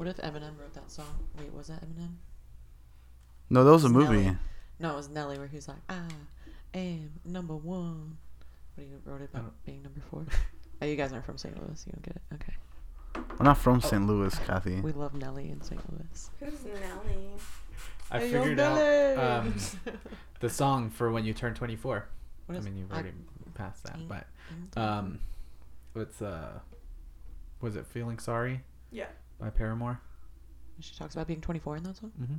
What if Eminem wrote that song? Wait, was that Eminem? No, that was a movie. Nelly. No, it was Nelly where he's like, I am number one. What he wrote it I about being number four. oh, you guys aren't from St. Louis. You don't get it. Okay. We're not from St. Louis, Kathy. We love Nelly in St. Louis. Who's Nelly? I Hey, figured out Nelly! um, the song for when you turn 24. What I mean, you've I- already passed that, but um, what's uh, was it "Feeling Sorry" Yeah. By Paramore? She talks about being 24 in that song. Mm-hmm.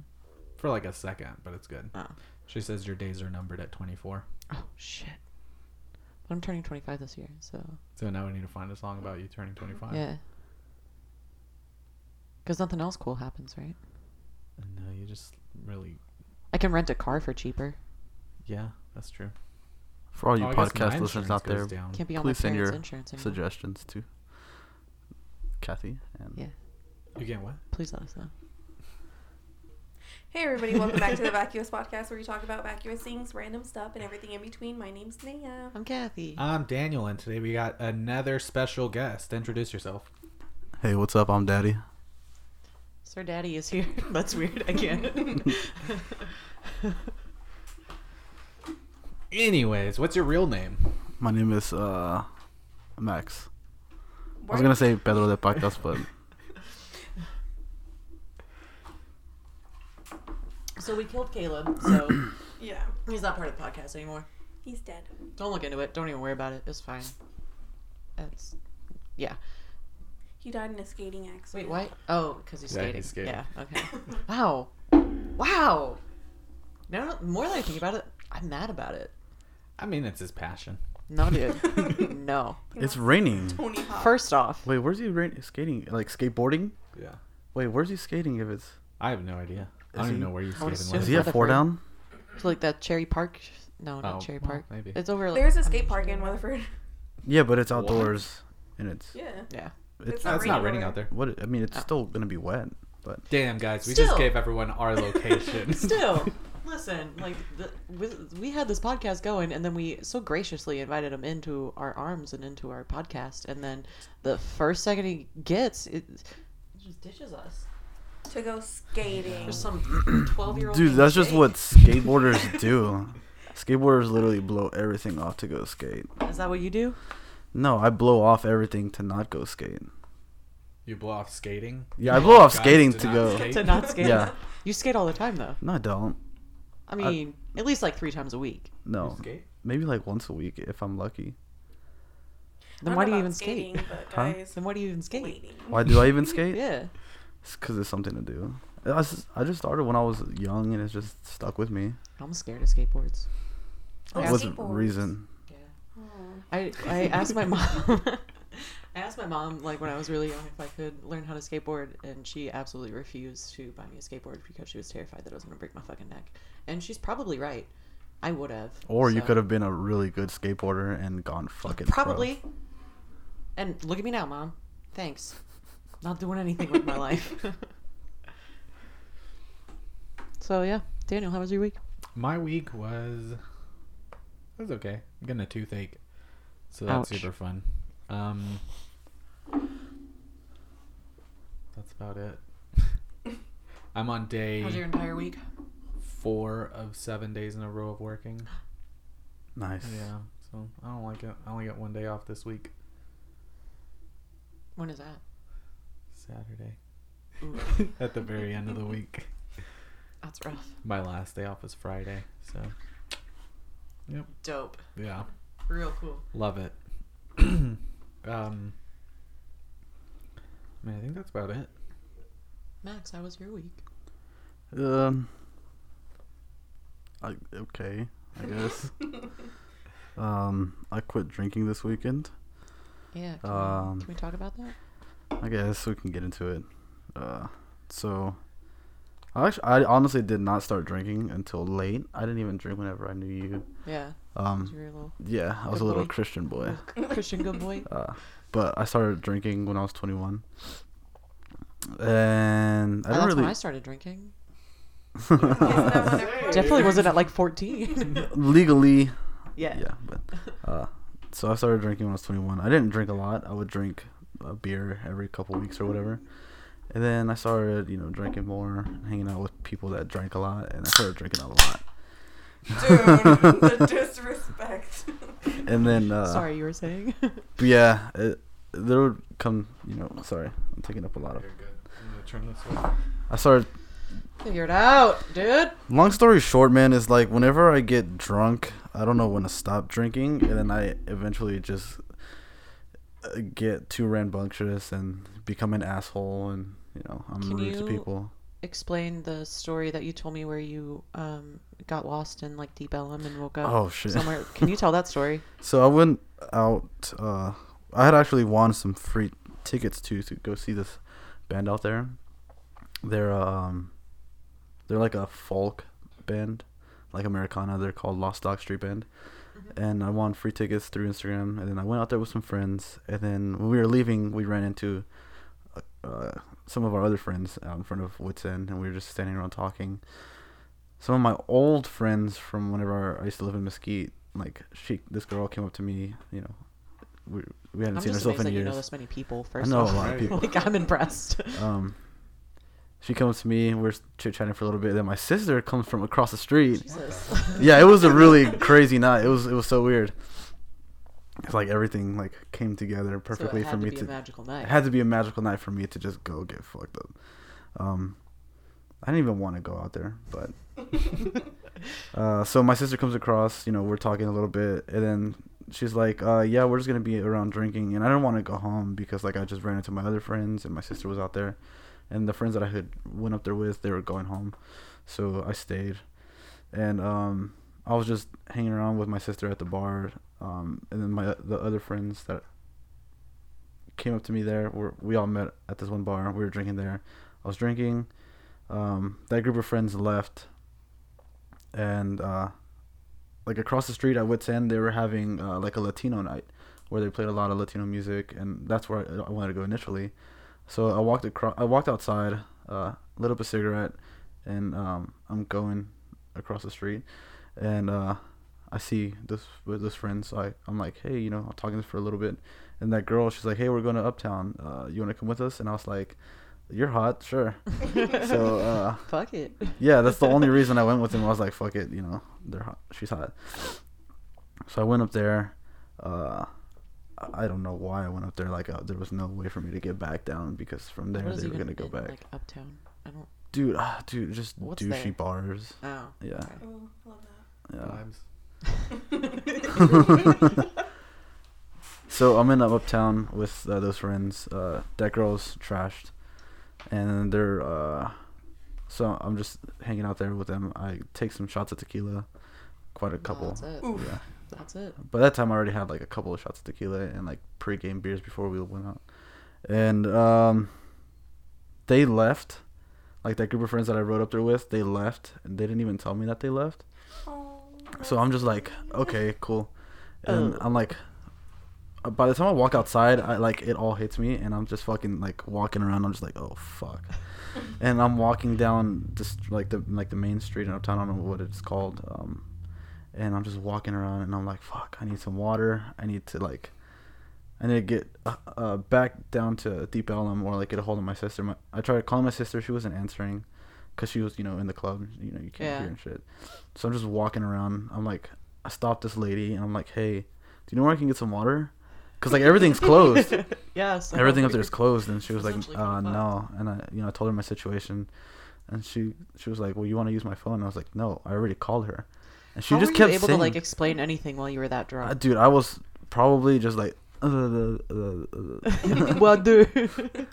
For like a second, but it's good. Oh. She says your days are numbered at 24. Oh shit. But I'm turning 25 this year, so So now we need to find a song about you turning 25. yeah. Because nothing else cool happens, right? And uh, you just really, I can rent a car for cheaper. yeah, that's true. For all you Oh, I guess my podcast listeners out there, down. Can't be on please send your insurance anymore. suggestions to Kathy. And Yeah. You get what? Please let us know. Hey everybody, welcome back to the Vacuous Podcast where we talk about vacuous things, random stuff, and everything in between. My name's Naya. I'm Kathy. I'm Daniel, and today we got another special guest. Introduce yourself. Hey, what's up? I'm Daddy. Sir Daddy is here. That's weird. Again. Anyways, what's your real name? My name is uh Max. I was gonna say Pedro de Pacas, but so we killed Caleb, so Yeah, he's not part of the podcast anymore. he's dead. Don't look into it. Don't even worry about it. It's fine. It's yeah. He died in a skating accident. Wait, what? Oh, because he's Yeah, skating. he's skating. Yeah. Okay. wow. Wow. No, more than I think about it, I'm mad about it. I mean, it's his passion. No, dude. no. It's raining. Tony Hawk. First off, Wait, where's he rain- skating? Like skateboarding? Yeah. Wait, where's he skating? If it's I have no idea. I don't even know where you I would skated. assume is last he at four down? it's like that Cherry Park. No, not Oh, Cherry well, Park. maybe. It's over. There's a I'm skate park in Weatherford. Yeah, but it's What? outdoors, and it's Yeah. Yeah. it's It's not it's not raining raining out there. what I mean. It's Oh. still gonna be wet, but Damn, guys, we Still. just gave everyone our location. Still, listen. Like the, we, we had this podcast going, and then we so graciously invited him into our arms and into our podcast, and then the first second he gets, it, he just ditches us. To go skating. There's some twelve year old. dude, that's just what skateboarders do. Skateboarders literally blow everything off to go skate. Is that what you do? No, I blow off everything to not go skate. you blow off skating. Yeah, I blow off skating to to go. skate? to not skate. Yeah. You skate all the time, though. No, I don't. I mean, at least like three times a week. No, maybe like once a week if I'm lucky. I Then don't why do you even skating, skate? Huh? Then why do you even skate? Why do I even skate? Yeah. It's because it's something to do. I just, I just started when I was young and it's just stuck with me. I'm scared of skateboards. Oh, I It asked- wasn't skateboards. reason. Yeah. I I asked my mom. I asked my mom like when I was really young if I could learn how to skateboard, and she absolutely refused to buy me a skateboard because she was terrified that I was gonna break my fucking neck. And she's probably right. I would have. Or you could have been a really good skateboarder and gone fucking pro. probably. And look at me now, mom. Thanks. Not doing anything with my life. so yeah, Daniel, how was your week? My week was it was okay. I'm getting a toothache, so that's Ouch. super fun. Um, that's about it. I'm on day How's your entire week? four of seven days in a row of working. Nice. Yeah, so I don't like it. I only got one day off this week, When is that? Saturday, at the very end of the week. that's rough. My last day off is Friday, so yep, Dope. yeah. Real cool. Love it. um, I mean, I think that's about it. Max, how was your week? Um. I, okay, I guess. um, I quit drinking this weekend. Yeah. Can, Um, we, can we talk about that? I guess we can get into it. Uh, so, I actually, I honestly did not start drinking until late. I didn't even drink whenever I knew you. Yeah. Um, You're a little yeah, I was a little boy. Christian boy. Christian good boy. Uh, but I started drinking when I was 21. And I Oh, that's really. when I started drinking. Isn't that when everybody- Definitely wasn't at like 14. legally, yeah. yeah, but uh, so I started drinking when I was 21. I didn't drink a lot. I would drink a beer every couple weeks or whatever. And then I started, you know, drinking more, hanging out with people that drank a lot, and I started drinking a lot. Dude, the disrespect. And then, uh, Sorry, you were saying. yeah, it, there would come, you know, sorry, I'm taking up a lot of. You're good. I'm gonna turn this way. I started Figure it out, dude. Long story short, man, is like whenever I get drunk, I don't know when to stop drinking, and then I eventually just get too rambunctious and become an asshole, and you know I'm Can rude to people. Explain the story that you told me where you um got lost in like Deep Ellum and woke up Oh shit! somewhere. Can you tell that story? So I went out. Uh, I had actually won some free tickets to to go see this band out there. They're um, they're like a folk band, like Americana. They're called Lost Dog Street Band, and I won free tickets through Instagram. And then I went out there with some friends. And then when we were leaving, we ran into uh, uh, some of our other friends out in front of Wits End, and we were just standing around talking. Some of my old friends from whenever I used to live in Mesquite, like she, this girl came up to me. You know, we we hadn't I'm seen amazed in that you know years. this many people. I First know a lot of people. like I'm impressed. Um, she comes to me. We're chit chatting for a little bit. Then my sister comes from across the street. Jesus. Yeah, it was a really crazy night. It was it was so weird. It's like everything like came together perfectly so for to me to. a magical night. It had to be a magical night for me to just go get fucked up. Um, I didn't even want to go out there, but uh, so my sister comes across. You know, we're talking a little bit, and then she's like, uh, "Yeah, we're just gonna be around drinking," and I didn't want to go home because like I just ran into my other friends, and my sister was out there, and the friends that I had went up there with, they were going home, so I stayed, and um, I was just hanging around with my sister at the bar, um, and then my the other friends that came up to me there. We're, we all met at this one bar. We were drinking there. I was drinking. Um, that group of friends left, and uh, like across the street at Wits End, they were having uh, like a Latino night where they played a lot of Latino music, and that's where I, I wanted to go initially. So I walked across. I walked outside, uh, lit up a cigarette, and um, I'm going across the street, and uh, I see this with this friend. So I, I'm like, hey, you know, I'm talking to this for a little bit, and that girl, she's like, hey, we're going to Uptown. Uh, you want to come with us? And I was like, you're hot, sure. so uh, Fuck it. yeah, that's the only reason I went with him. I was like, fuck it, you know, they're hot. She's hot. So I went up there. Uh, I I don't know why I went up there. Like uh, there was no way for me to get back down because from there they were gonna go in, back. Like uptown. I don't. dude, ah, dude, just What's douchey there? bars. Oh. Yeah, okay. Oh, love that. yeah. So I'm in Uptown with uh, those friends. Uh, that girl's trashed, and they're uh, so I'm just hanging out there with them. I take some shots of tequila, quite a No, couple. that's it. Oof. Yeah. That's it. By that time, I already had like a couple of shots of tequila and like pre-game beers before we went out, and um, they left. Like that group of friends that I rode up there with, they left, and they didn't even tell me that they left. Oh, So I'm just like, okay, cool. And Oh. I'm like, uh, by the time I walk outside, I like it all hits me, and I'm just fucking like walking around. I'm just like, oh fuck. and I'm walking down this like the like the main street in uptown. I don't know what it's called. Um, and I'm just walking around, and I'm like, fuck. I need some water. I need to like. I need to get uh, uh, back down to Deep Ellum or like get a hold of my sister. My, I tried calling my sister. She wasn't answering because she was, you know, in the club. You know, you can't Yeah. hear and shit. So I'm just walking around. I'm like, I stopped this lady and I'm like, hey, do you know where I can get some water? Because like everything's closed. yes. Everything up there is closed. And she was like, uh, no. And I, you know, I told her my situation, and she she was like, well, you want to use my phone? And I was like, no, I already called her. And she How just were kept you able saying, to like explain anything while you were that uh, drunk? dude, I was probably just like, uh, uh, uh, uh, what do?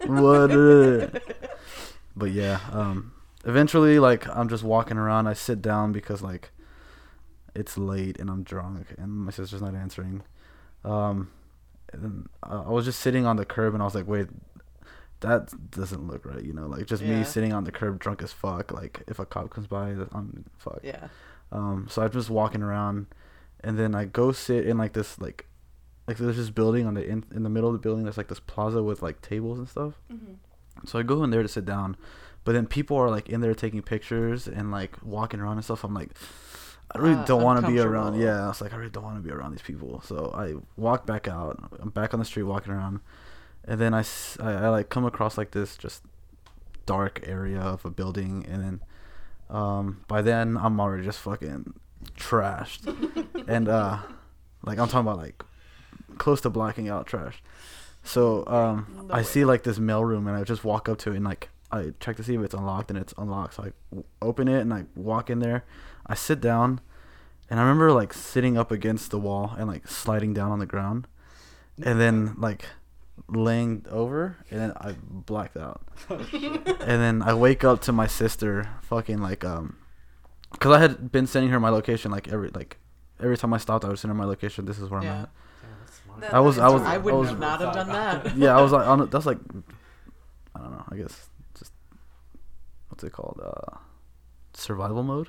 what? uh. But yeah, um, eventually, like, I'm just walking around. I sit down because like, it's late and I'm drunk, and my sister's not answering. Um, and uh, I was just sitting on the curb, and I was like, wait, that doesn't look right. You know, like just Yeah. me sitting on the curb, drunk as fuck. Like, if a cop comes by, I'm fuck. Yeah. Um, so I'm just walking around, and then I go sit in like this like, like there's this building on the in in the middle of the building. There's like this plaza with like tables and stuff. Mhm. So I go in there to sit down, but then people are like in there taking pictures and like walking around and stuff. I'm like, I really Uh, don't want to be around. Yeah, I was like, I really don't want to be around these people. So I walk back out. I'm back on the street walking around, and then I I like come across like this just dark area of a building, and then um, by then I'm already just fucking trashed, and uh, like I'm talking about like close to blacking out trash. So um, No I way. see like this mail room, and I just walk up to it and like I check to see if it's unlocked, and it's unlocked. So I w- open it and I walk in there. I sit down, and I remember like sitting up against the wall and like sliding down on the ground, and then like laying over, and then I blacked out. and then I wake up to my sister, fucking like um, cause I had been sending her my location like every like every time I stopped, I would send her my location. This is where Yeah. I'm at. That- I was- I was- smart. I would was- not have done that. Yeah, I was like, on, that's like, I don't know. I guess just what's it called? Uh, survival mode.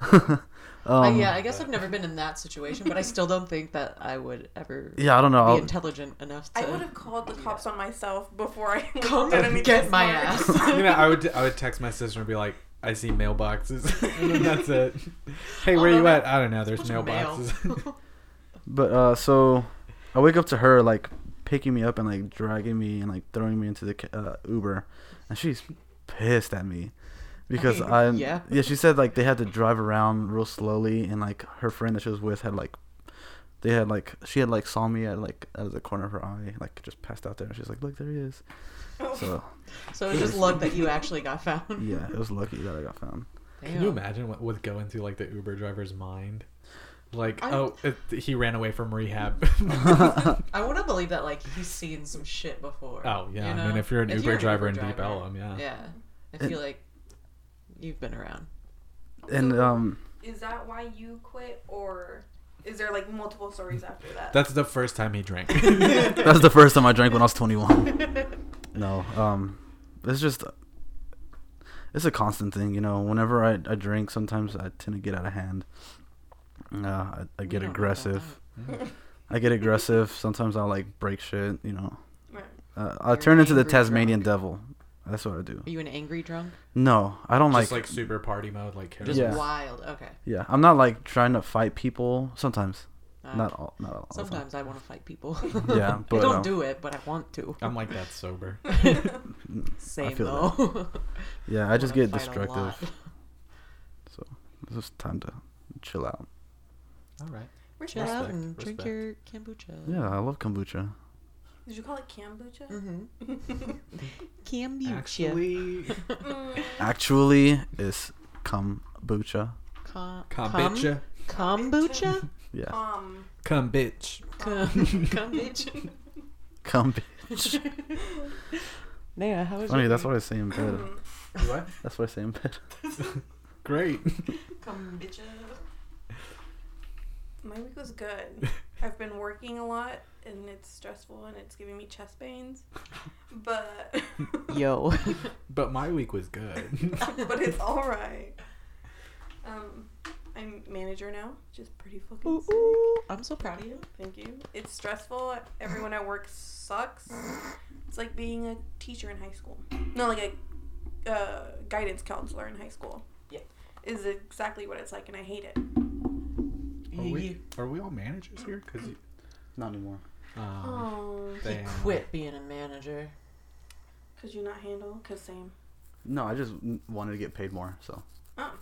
um, Uh, yeah, I guess I've never been in that situation, but I still don't think that I would ever Yeah, I don't know. be I'll- intelligent enough to I would have called the cops on myself before I come did and get my smart. ass. you know, I would I would text my sister and be like, I see mailboxes, and then that's it. Hey, where you at? I don't know. There's Bunch mail. mailboxes. But uh, so I wake up to her like picking me up and like dragging me and like throwing me into the uh, Uber, and she's pissed at me because mean, I'm yeah. yeah. She said like they had to drive around real slowly and like her friend that she was with had like they had like she had like saw me at like out of the corner of her eye like just passed out there and she's like look there he is so So it was just luck that you actually got found. yeah it was lucky that I got found Can you imagine what would go into like the Uber driver's mind? Like, I- oh, it, he ran away from rehab. I want to believe that like he's seen some shit before. oh yeah, you I mean, if you're an If Uber you're an driver Uber in Deep Ellum, yeah. Yeah, I And- feel like you've been around. and um Is that why you quit, or is there like multiple stories after that? That's the first time he drank. that's the first time I drank when I was 21 no um it's just it's a constant thing you know whenever I, I drink sometimes I tend to get out of hand uh, I, I get don't know about aggressive I get aggressive sometimes I'll like break shit you know Right. uh, I You're turn into the Tasmanian drunk. devil that's what I do Are you an angry drunk? no I don't Just like, like super party mode, like Just Yeah. wild. Okay. yeah I'm not like trying to fight people sometimes Uh, not all not all the time. Sometimes I want to fight people. Yeah, I don't um, do it, but I want to. I'm like that sober. Same feel though. yeah I just get fight a lot. destructive so it's just time to chill out All right. Chill Respect. out Respect, and drink your kombucha. yeah I love kombucha Did you call it kombucha? Mm-hmm. Kombucha. Actually, Mm. actually is kombucha Com- come com- bitcha, Kombucha? yeah Um. come bitch. Com- kombucha. come bitch Naya, how was funny that's what I say in bed mm. What? that's what I say in bed Great. Kombucha. My week was good. I've been working a lot and it's stressful and it's giving me chest pains. But Yo. But my week was good. but it's all right. Um I'm manager now, which is pretty fucking Ooh, sick. ooh. I'm so proud of you. Thank you. It's stressful. Everyone at work sucks. It's like being a teacher in high school. No, like a uh, guidance counselor in high school. Yeah. Is exactly what it's like, and I hate it. Are You, we, are we all managers here? Cause you, not anymore um, Oh, he quit being a manager. could you not handle? Cause same. no I just wanted to get paid more so Oh,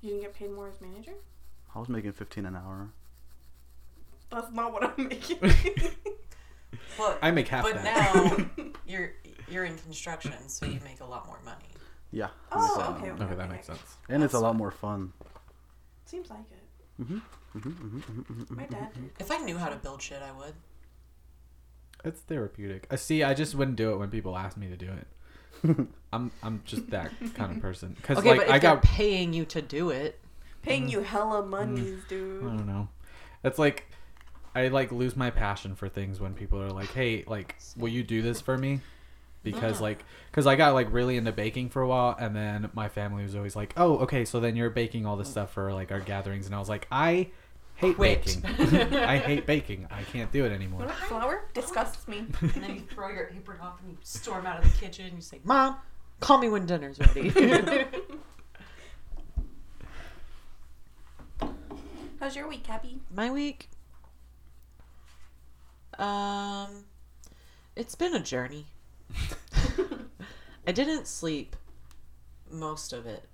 you didn't get paid more as manager. I was making 15 an hour That's not what I'm making. But, I make half but that. now you're you're in construction, so you make a lot more money. yeah oh, So- okay, okay. okay, that makes sense. and it's a lot more fun Seems like it. mm-hmm. Mm-hmm, mm-hmm, mm-hmm, mm-hmm, My dad did. If I knew how to build shit, I would. It's therapeutic. I see. I just wouldn't do it when people ask me to do it. I'm I'm just that kind of person. Cause Okay, like but if I they're got paying you to do it, Paying you hella monies, I dude. I don't know. It's like I like lose my passion for things when people are like, "Hey, like, will you do this for me?" Because Yeah. like, because I got like really into baking for a while, and then my family was always like, "Oh, okay, so then you're baking all this stuff for like our gatherings," and I was like, "I hate Quit. baking. I hate baking. I can't do it anymore." What flour disgusts me. and then you throw your apron off and you storm out of the kitchen and you say, "Mom, call me when dinner's ready." How's your week, Cappy? My week, um, it's been a journey. I didn't sleep most of it.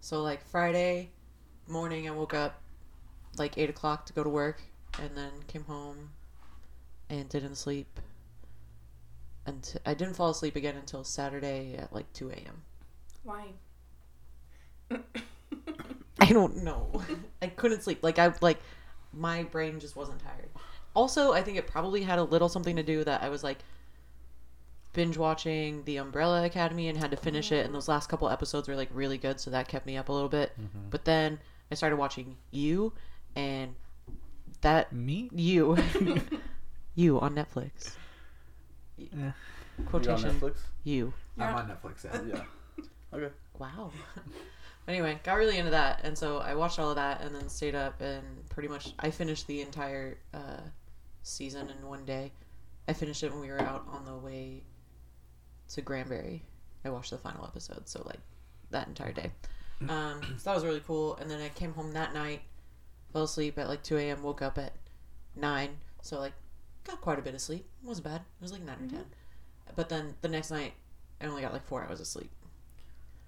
So like Friday morning, I woke up like eight o'clock to go to work, and then came home and didn't sleep. And I didn't fall asleep again until Saturday at like two a.m. Why? I don't know. I couldn't sleep. Like I like my brain just wasn't tired. Also, I think it probably had a little something to do that I was like binge watching The Umbrella Academy and had to finish it and those last couple episodes were like really good so that kept me up a little bit. But then I started watching You and that Me? you you on Netflix. You on Quotation Netflix? you. I'm on Netflix. Yeah. Yeah. Okay. Wow. anyway, got really into that, and so I watched all of that, and then stayed up and pretty much I finished the entire uh, season in one day. I finished it when we were out on the way to Granbury. I watched the final episode, so like that entire day. Um, so that was really cool. And then I came home that night, fell asleep at like 2 a.m., woke up at 9. So like got quite a bit of sleep. It wasn't bad. It was like 9 or 10. But then the next night, I only got like four hours of sleep.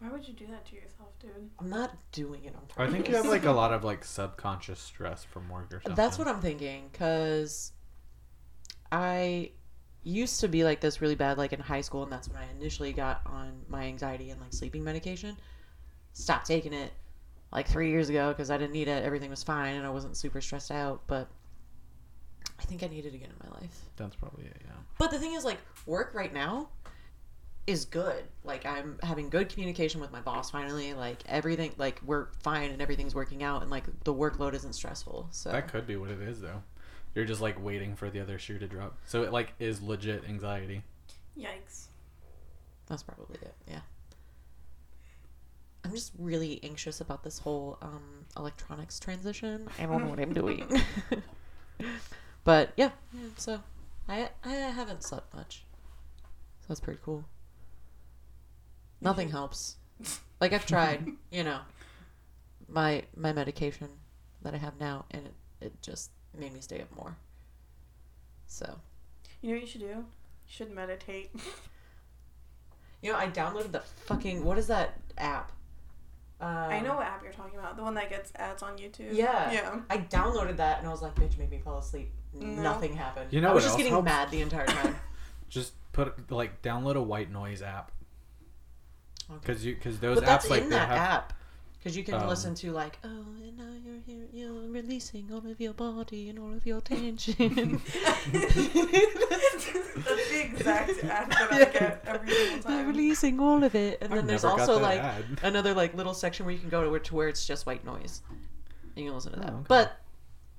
Why would you do that to yourself, dude? I'm not doing it on purpose. I think you have like a lot of like subconscious stress from work or something. That's what I'm thinking because I used to be like this really bad, like in high school, and that's when I initially got on my anxiety and like sleeping medication. Stopped taking it like three years ago because I didn't need it. Everything was fine and I wasn't super stressed out, but I think I need it again in my life. That's probably it. Yeah. But the thing is, like, work right now is good. Like, I'm having good communication with my boss finally. Like, everything, like, we're fine and everything's working out, and like, the workload isn't stressful. So, That could be what it is though. You're just like waiting for the other shoe to drop. So it like is legit anxiety. Yikes. that's probably it. Yeah. I'm just really anxious about this whole um, electronics transition. I don't know what I'm doing. but yeah, yeah, so I I haven't slept much. So that's pretty cool. Nothing helps. Like I've tried, you know, my my medication that I have now, and it, it just made me stay up more. So You know what you should do? You should meditate. you know, I downloaded the fucking what is that app? Um, I know what app you're talking about. The one that gets ads on YouTube. Yeah. Yeah. I downloaded that and I was like, bitch, make me fall asleep. No. Nothing happened. You know I was what just getting helps? mad the entire time. Just put like download a white noise app Okay. because you because those But that's apps like in they that have app. Because you can Um, listen to like, oh, and now you're here, you're releasing all of your body and all of your tension. That's the exact ad that I get every single You're time. releasing all of it, and I've then there's also like ad. another like little section where you can go to where, to where it's just white noise. And you can listen to that. Oh, okay. But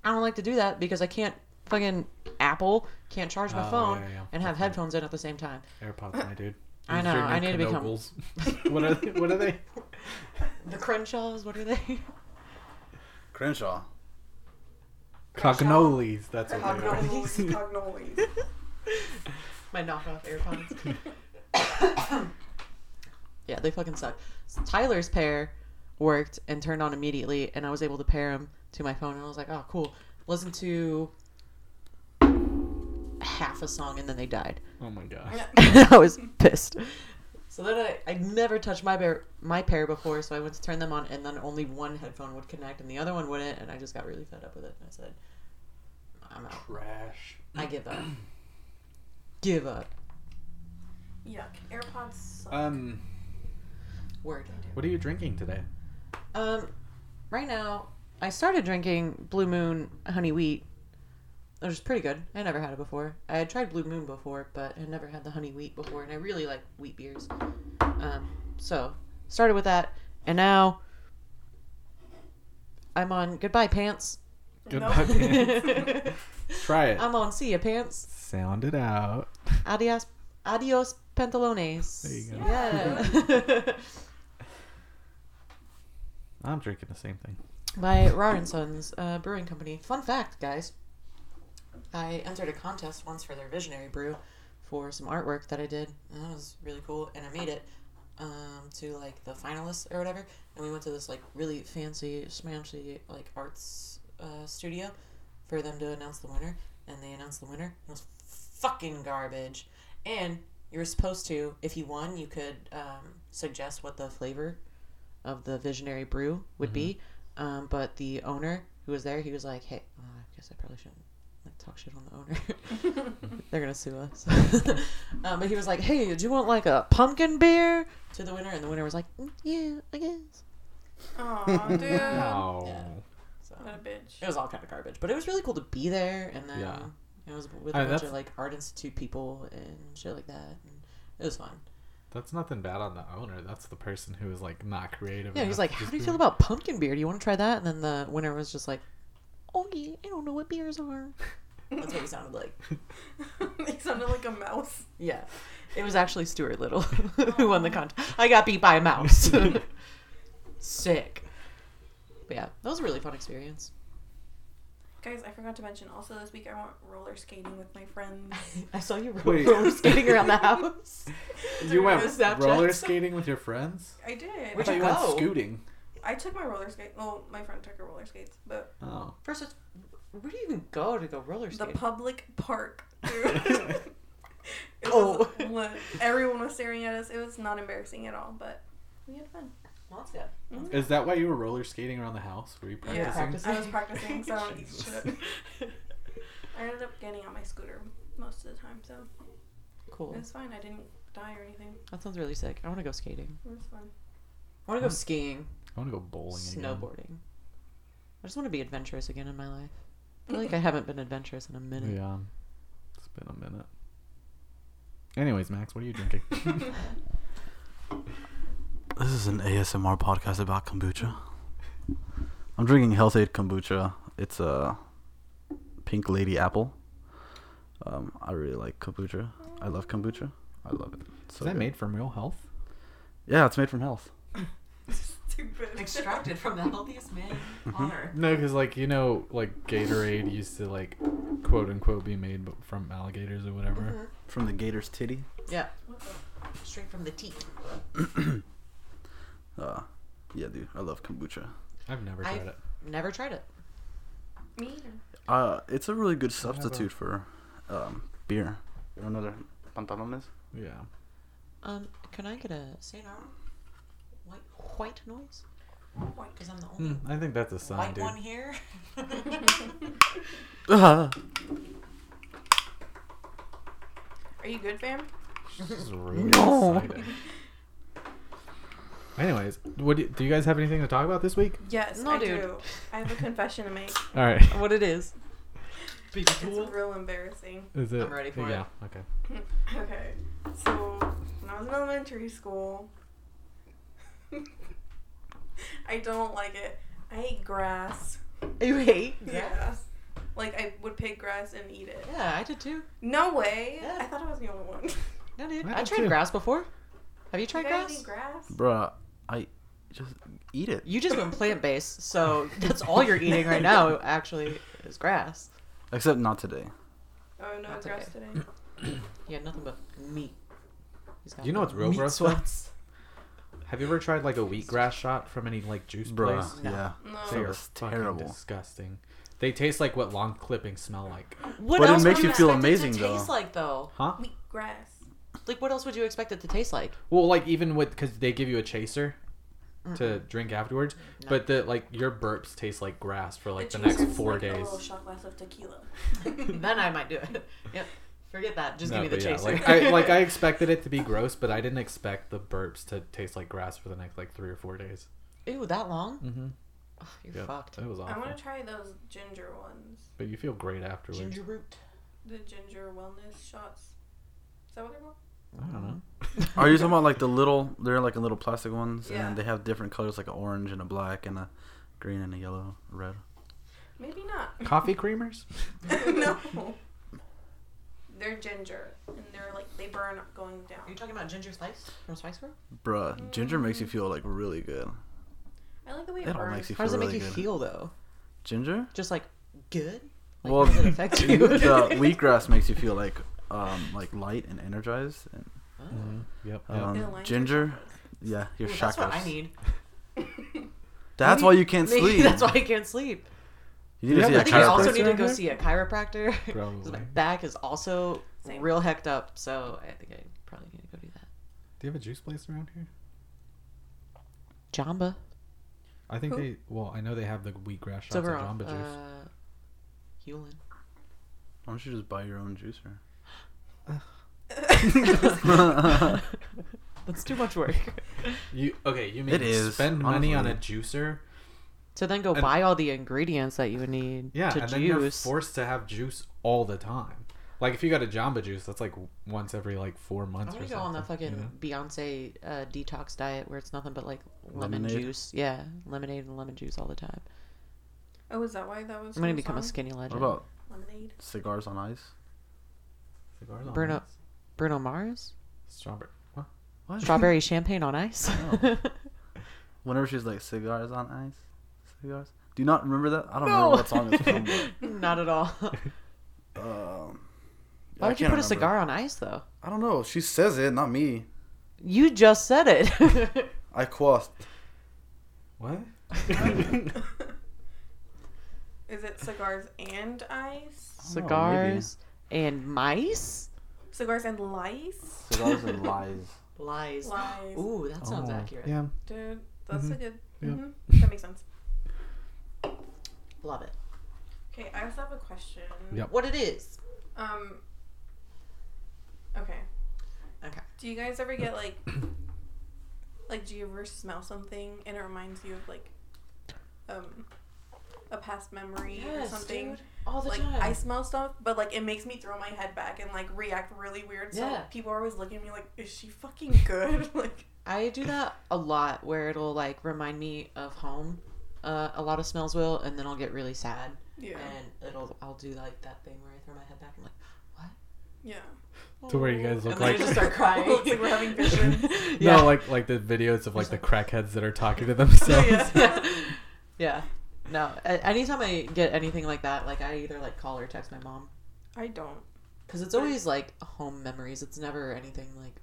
I don't like to do that because I can't fucking Apple can't charge my Oh, phone yeah, yeah. and have That's right. headphones in at the same time. AirPods, my dude. I know, I new need to become- Knoggles. what are they? What are they? The Crenshaws, what are they? Crenshaw. Cognoles. That's what they are. Cognoles. Cognoles. My knockoff AirPods. yeah, they fucking suck. So Tyler's pair worked and turned on immediately, and I was able to pair them to my phone, and I was like, oh, cool. Listen to half a song, and then they died. Oh my gosh. I was pissed. So then I, I never touched my pair, my pair before, so I went to turn them on, and then only one headphone would connect, and the other one wouldn't, and I just got really fed up with it, and I said, I'm out. Trash. I give up. give up. Yuck. AirPods suck. Um, Word. what are you drinking today? Um, right now, I started drinking Blue Moon Honey Wheat, which is pretty good. I never had it before. I had tried Blue Moon before, but I never had the honey wheat before, and I really like wheat beers. Um, so started with that, and now I'm on Goodbye Pants. Goodbye, Nope. pants. Try it. I'm on See Ya Pants. Sound it out. Adios, adios pantalones. There you go. Yeah. I'm drinking the same thing. by Rahr and Sons uh, Brewing Company. Fun fact, guys. I entered a contest once for their visionary brew for some artwork that I did. And that was really cool, and I made it um, to like the finalists or whatever. And we went to this like really fancy, smancy like arts uh, studio for them to announce the winner. And they announced the winner. It was fucking garbage. And you were supposed to, if you won, you could um, suggest what the flavor of the visionary brew would be. Um, but the owner who was there, he was like, "Hey, uh, I guess I probably shouldn't talk shit on the owner. They're gonna sue us." um, but he was like, "Hey, do you want like a pumpkin beer?" To the winner, and the winner was like, "Mm, "Yeah, I guess." Aw, dude. No. Yeah. So What a bitch. it was all kind of garbage, but it was really cool to be there, and then Yeah. it was with I a mean, bunch that's- of like art institute people and shit like that. And it was fun. That's nothing bad on the owner. That's the person who is like not creative. Yeah, he's enough like, "How do you be feel about pumpkin beer? Do you want to try that?" And then the winner was just like, "Oh yeah, I don't know what beers are." That's what he sounded like. he sounded like a mouse. Yeah, it was actually Stuart Little who won the contest. I got beat by a mouse. Sick. But yeah, that was a really fun experience. Guys, I forgot to mention also this week I went roller skating with my friends. I saw you Wait. roller skating around the house. You went roller skating with your friends? I did. I Where'd thought you you went go? scooting. I took my roller skate. Well, my friend took her roller skates, but Oh. First, it's, where do you even go to go roller skating? the public park. dude. Oh. was. Everyone was staring at us. It was not embarrassing at all, but we had fun. Well, that's good. Is that why you were roller skating around the house? Were you practicing? Yeah, practicing? I was practicing, so I don't eat Jesus. shit. I ended up getting on my scooter most of the time, so Cool. it was fine. I didn't die or anything. That sounds really sick. I want to go skating. It was fun. I want to go skiing, I want to go bowling again. snowboarding. I just want to be adventurous again in my life. I feel like I haven't been adventurous in a minute. Yeah. It's been a minute. Anyways, Max, what are you drinking? This is an ASMR podcast about kombucha. I'm drinking Health-Ade kombucha. It's a pink lady apple. Um, I really like kombucha. I love kombucha. I love it. Is So that good. made from real health? Yeah, it's made from health. Stupid. Extracted from the healthiest man Mhm. on earth. No, because like you know, like Gatorade used to like quote unquote be made from alligators or whatever. From the gator's titty. Yeah, straight from the teeth. Uh, yeah, dude, I love kombucha. I've never I've- tried it. Never tried it. Me either. Uh, it's a really good I have a- substitute for um, beer. You want another pantalones? Yeah. Um, can I get a Saint Laurent white white noise? White. Because I'm the only Hmm, I think that's a sign, white dude. one here. Are you good, fam? This is really No. exciting. Anyways, what do, do you guys have anything to talk about this week? Yes, No, I dude. do. I have a confession to make. All right. what it is? Be It's real embarrassing. Is it? I'm ready for it. yeah. Okay. Okay, so when I was in elementary school, I don't like it. I hate grass. You hate? Yeah. Like I would pick grass and eat it. Yeah, I did too. No way. Yeah. I thought I was the only one. No, dude. I I, tried too. grass before. Have you tried you guys grass? eat grass? Bruh, I just eat it. You just went plant based, so that's all you're eating right now. Actually, is grass. Except not today. Oh no, That's grass okay. today. yeah, nothing but meat. He's You know the what's real meat gross. Sweats. Have you ever tried like a wheatgrass shot from any like juice Bruh, place? No. yeah. No. They are fucking terrible. disgusting. They taste like what long clippings smell like. What But it else makes would you feel expect it amazing, to though. Taste like though. Huh? Wheatgrass. Like what else would you expect it to taste like? Well, like even with because they give you a chaser to drink afterwards, No. but the like your burps taste like grass for like the, chaser's next four like days. A little shot glass of tequila. then I might do it. Yep. Forget that. Just No, give me the but yeah, chaser. like I like I expected it to be gross, but I didn't expect the burps to taste like grass for the next like three or four days. Ew, that long? Mm-hmm. Oh, you're Yep. fucked. It was I awful. want to try those ginger ones. But you feel great afterwards. Ginger root. The ginger wellness shots. Is that what they're called? I don't know. Are you talking about like the little? They're like in little plastic ones, Yeah. and they have different colors, like an orange and a black and a green and a yellow, red. Maybe not. Coffee creamers? no. They're ginger, and they're like they burn going down. Are you down. talking about ginger spice from Spice Girl? Bruh, ginger makes you feel like really good. I like the way it It all burns. makes you How feel does it make really you good. feel though? Ginger? Just like good? Like, Well, does it affect you? the wheatgrass makes you feel like um like light and energized. And, Oh. Mm-hmm. Yep. Um, yep. It aligns your ginger? yeah, your Ooh, chakras. that's what I need. That's Maybe- why you can't Maybe sleep. That's why I can't sleep. You need to see have a I think I also need to go see a chiropractor. Probably. my back is also Same. real hecked up, so I think I probably need to go Do that. Do you have a juice place around here? Jamba. I think Who? they. Well, I know they have the wheatgrass It's shots over of Jamba juice. uh, Hulen. Why don't you just buy your own juicer? That's too much work. You okay? You mean It is, spend money on a juicer? To then go And- buy all the ingredients that you would need Yeah, to and then you're juice. forced to have juice all the time. Like if you got a Jamba juice, that's like once every like four months. I'm months or gonna go something. on the fucking you know? Beyonce uh, detox diet where it's nothing but like lemon Lemonade? juice. Yeah, lemonade and lemon juice all the time. Oh, is that why that was? I'm gonna the become a song? skinny What legend. about lemonade. cigars on ice? Cigars on Bruno- ice. Bruno Mars, Strawberry. What? What? strawberry champagne on ice. No. Whenever she's like cigars on ice, cigars. Do you not remember that? I don't No. remember what song it's from. But, Not at all. um, Why I would you can't put a cigar on ice though? I don't know. She says it, not me. You just said it. I quote. What? Is it cigars and ice? Oh, maybe. Cigars and mice. Cigars and lice? Cigars and lies. Lies. Lies. Ooh, that sounds Oh, accurate. Yeah. Dude, that's a Mhm. good. Yeah. hmm That makes sense. Love it. Okay, I also have a question. Yep. What it is? Um. Okay. Okay. Do you guys ever get like, like, do you ever smell something and it reminds you of like, um, a past memory or something? All the like time. I smell stuff, but like it makes me throw my head back and like react really weird. So Yeah. people are always looking at me like, "Is she fucking good?" like, I do that a lot where it'll like remind me of home. Uh, a lot of smells will, and then I'll get really sad, yeah, and it'll I'll do like that thing where I throw my head back and like, what? yeah. To where you guys look and like- I just start crying. Looks like we're having visions. yeah. No, like like the videos of like the crackheads that are talking to themselves. Yeah. yeah. No. a- Anytime I get anything like that, like I either like call or text my mom I don't. because it's always like home memories. It's never anything like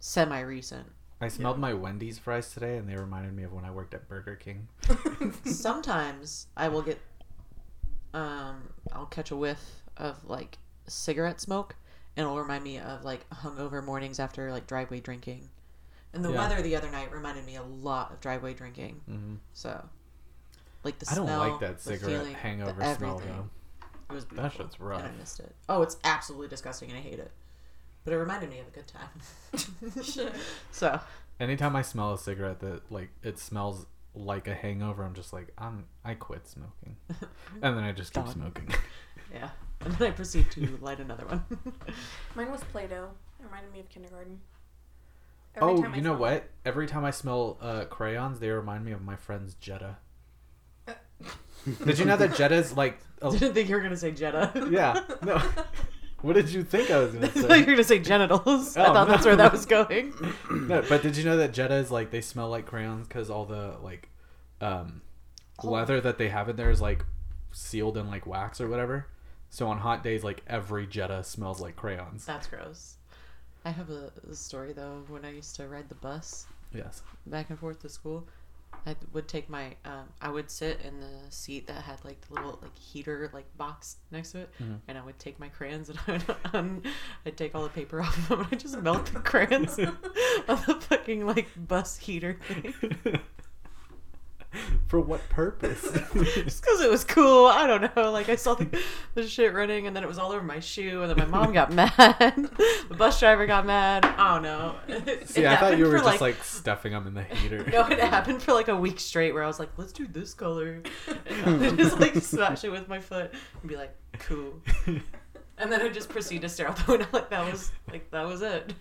semi recent. I smelled my Wendy's fries today, and they reminded me of when I worked at Burger King. Sometimes I will get, um, I'll catch a whiff of like cigarette smoke, and it'll remind me of like hungover mornings after like driveway drinking. And the Yeah. weather the other night reminded me a lot of driveway drinking. hmm So, like the I don't like that cigarette feeling, hangover smell though. It was That shit's rough. and I missed it. Oh, it's absolutely disgusting, and I hate it. But it reminded me of a good time. so, Anytime I smell a cigarette that like it smells like a hangover, I'm just like I'm I quit smoking, and then I just keep Done. smoking. yeah. And then I proceed to light another one. Mine was Play-Doh. It reminded me of kindergarten. oh, you know smell what? Every time I smell uh, crayons, they remind me of my friend's Jetta. it- Did you know that Jetta's like? A, Didn't think you were gonna say Jetta. yeah. No. What did you think I was gonna thought you say? were gonna say genitals. I Oh, thought no. that's where that was going. no, but did you know that Jetta is like they smell like crayons because all the like um, Oh. leather that they have in there is like sealed in like wax or whatever. So on hot days, like every Jetta smells like crayons. That's gross. I have a, a story though. When I used to ride the bus Yes. back and forth to school, I would take my. Um, I would sit in the seat that had like the little like heater like box next to it, Mhm. and I would take my crayons and I would um, I'd take all the paper off of them and I just melt the crayons on the fucking like bus heater thing. For what purpose? Just because it was cool. I don't know. Like I saw the, the shit running, and then it was all over my shoe, and then my mom got mad. the bus driver got mad. I don't know. It- See, it I thought you were just like, stuffing them in the heater. No, it happened for like a week straight, where I was like, "Let's do this color," and just like smash it with my foot and be like, "Cool," and then I just proceed to stare out the window like that was like that was it.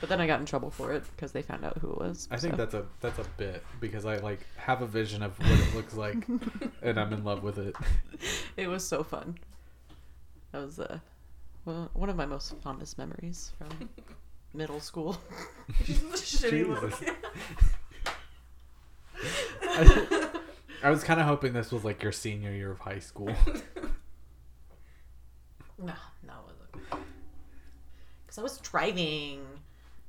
But then I got in trouble for it because they found out who it was. I think that's a that's a bit because I like have a vision of what it looks like, and I'm in love with it. it was so fun. That was uh, well, one of my most fondest memories from middle school. Jesus. I, I was kind of hoping this was like your senior year of high school. No, no, wasn't. Because I was driving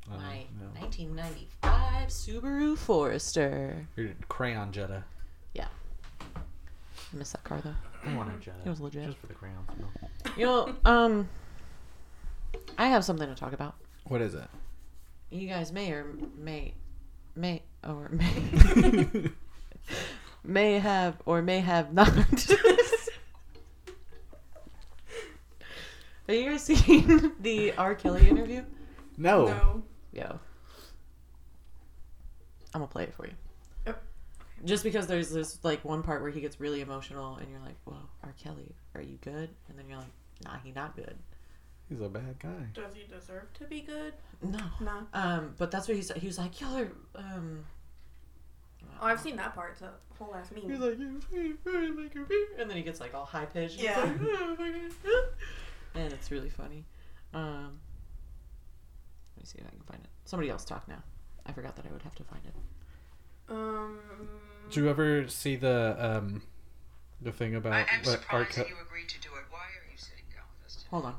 my no. 1995 Subaru Forester. Your crayon Jetta. Yeah. I miss that car though. I want a Jetta. It was legit. Just for the crayons. no. You know, um, I have something to talk about. What is it? you guys may or may may or may may have or may have not. Have you guys seen the R. Kelly interview? No. No. Yo. I'm gonna play it for you. Yep. Just because there's this like one part where he gets really emotional and you're like, Whoa, R. Kelly, are you good? And then you're like, Nah, he not good. He's a bad guy. Does he deserve to be good? No. No. Um, but that's what he said. He was like, Y'all are um Oh, I've seen that part. It's a whole ass meme. He's like, "You really like him." and then he gets like all high pitched. Yeah. and it's really funny. Um, let me see if I can find it. Somebody else talk now. I forgot that I would have to find it. um. Did you ever see the um the thing about I am what R. surprised Ke- that you agreed to do it. Why are you sitting down with us today? Hold on.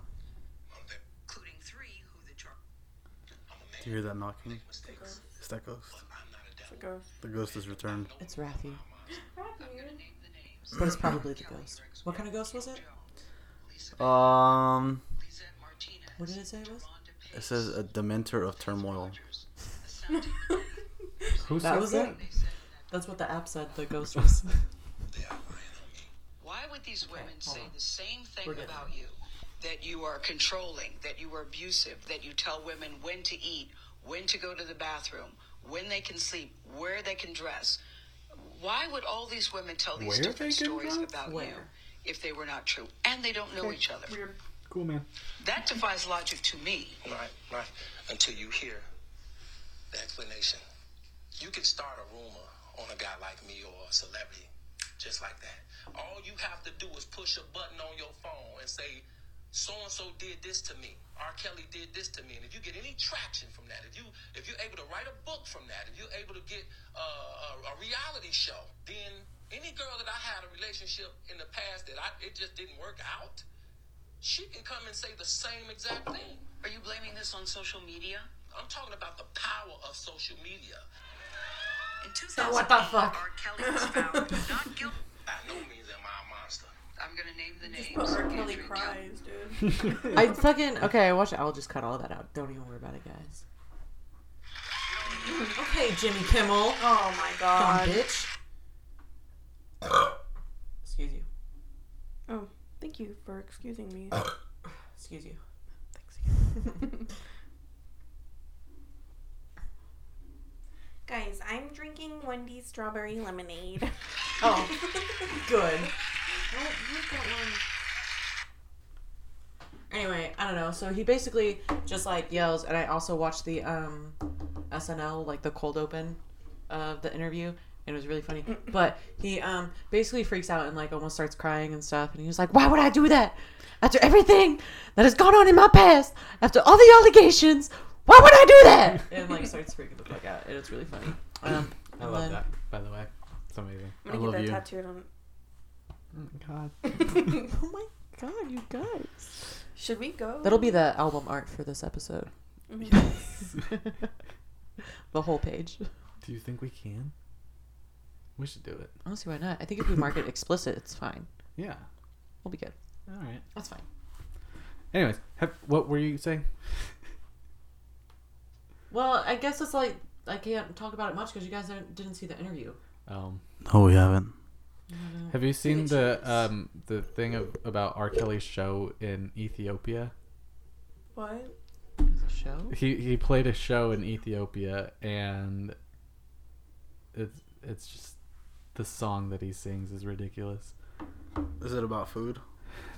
Including three who the drug. Do you hear that knocking? Ghost. Is that ghost? It's a ghost. The ghost is returned. It's Rathy, I'm gonna name the names. but it's probably the ghost. What kind of ghost was it? Um, Lisa Martinez. What did it say it was? Rhonda it says a dementor of turmoil. Who That says was that? it. They said that- That's what the app said. The ghost was. Why would these women hold say on. the same thing We're about you? That you are controlling, that you are abusive, that you tell women when to eat, when to go to the bathroom, when they can sleep, where they can dress. Why would all these women tell these Where different stories dress? about you if they were not true? And they don't know each other. Weird. Cool man. That defies logic to me. Right, right. Until you hear the explanation. You can start a rumor on a guy like me or a celebrity just like that. All you have to do is push a button on your phone and say, so and so did this to me. R. Kelly did this to me. And if you get any traction from that, if you if you're able to write a book from that, if you're able to get uh, a, a reality show, then any girl that I had a relationship in the past that I it just didn't work out, she can come and say the same exact thing. Are you blaming this on social media? I'm talking about the power of social media. In What the fuck? R. Kelly was found not guilty. By no means am I a monster. I'm gonna name the Just names. put R. Kelly cries, dude. I fucking okay. I watch it. I'll just cut all that out. Don't even worry about it, guys. Okay, Jimmy Kimmel. Oh my Dumb god. bitch. Excuse you. Oh, thank you for excusing me. Excuse you. Thanks. Guys, I'm drinking Wendy's strawberry lemonade. Oh, good. What, what's that one? Anyway, I don't know. So he basically just like yells, and I also watched the um, SNL like the cold open of the interview. And it was really funny, but he um basically freaks out and like almost starts crying and stuff. And he was like, "Why would I do that? After everything that has gone on in my past, after all the allegations, why would I do that?" And like starts freaking the fuck out. And it's really funny. Um, I love then- that. By the way, it's amazing. I'm gonna love get you. that tattooed on. Oh, God. Oh my god, you guys! Should we go? That'll be the album art for this episode. Mhm. The whole page. Do you think we can? We should do it. I don't see why not. I think if we mark it explicit, it's fine. Yeah. We'll be good. All right. That's fine. Anyways, have, what were you saying? Well, I guess it's like I can't talk about it much because you guys didn't, didn't see the interview. Um, No, we haven't. have you seen the um the thing of about R. Kelly's show in Ethiopia? what? It's a show. He he played a show in Ethiopia and it's it's just the song that he sings is ridiculous. Is it about food?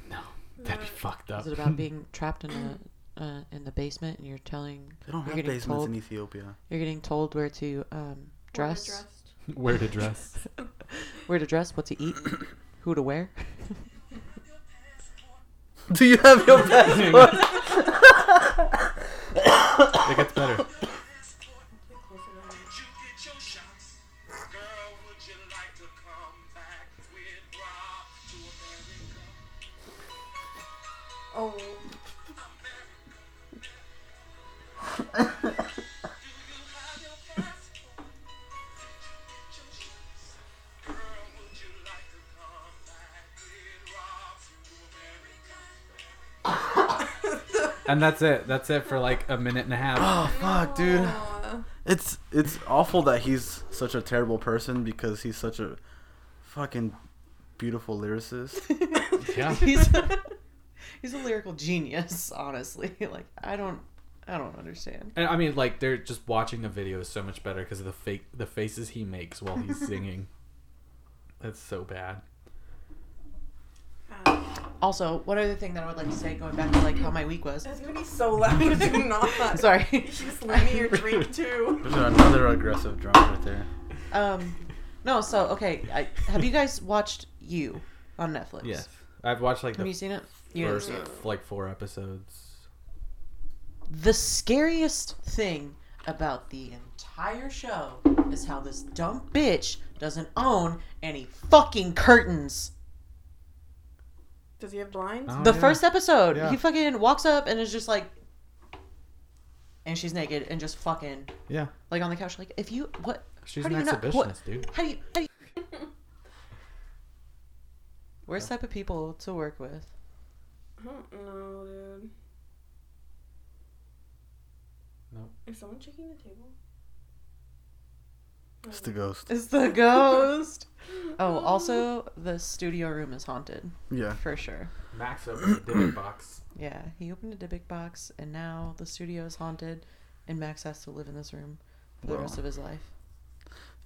No, that'd be Uh, fucked up. Is it about being trapped in a uh, in the basement and you're telling They don't you're have basements told in Ethiopia. you're getting told where to um, dress, Dressed. Where to dress? where to dress, what to eat, who to wear. Do you have your passport? it gets better. And that's it. That's it for like a minute and a half. Oh fuck, dude. Aw. It's it's awful that he's such a terrible person because he's such a fucking beautiful lyricist. Yeah. he's he's a lyrical genius. Honestly, like I don't I don't understand. And I mean, like they're just watching the video is so much better because of the fake the faces he makes while he's singing. That's so bad. Also, one other thing that I would like to say, going back to like how my week was. It's gonna be so loud. Do not. Sorry. You just let me your drink too. There's another aggressive drum right there. Um, no. So okay, I, have you guys watched You on Netflix? Yes, I've watched like Have you seen it? You haven't first seen it. like four episodes. The scariest thing about the entire show is how this dumb bitch doesn't own any fucking curtains. Does he have blinds? Oh, the yeah. first episode, Yeah. he fucking walks up and is just like, and she's naked and just fucking Yeah, like on the couch. Like, if you what? she's how an do not- what- exhibitionist, dude. How do you? How do you? Worst type of people to work with. I don't know, dude. Nope. Is someone checking the table? It's the ghost. It's the ghost. oh, also the studio room is haunted Yeah. for sure. Max opened the Dybbuk box. Yeah, he opened a big box, and now the studio is haunted, and Max has to live in this room for the rest of his life.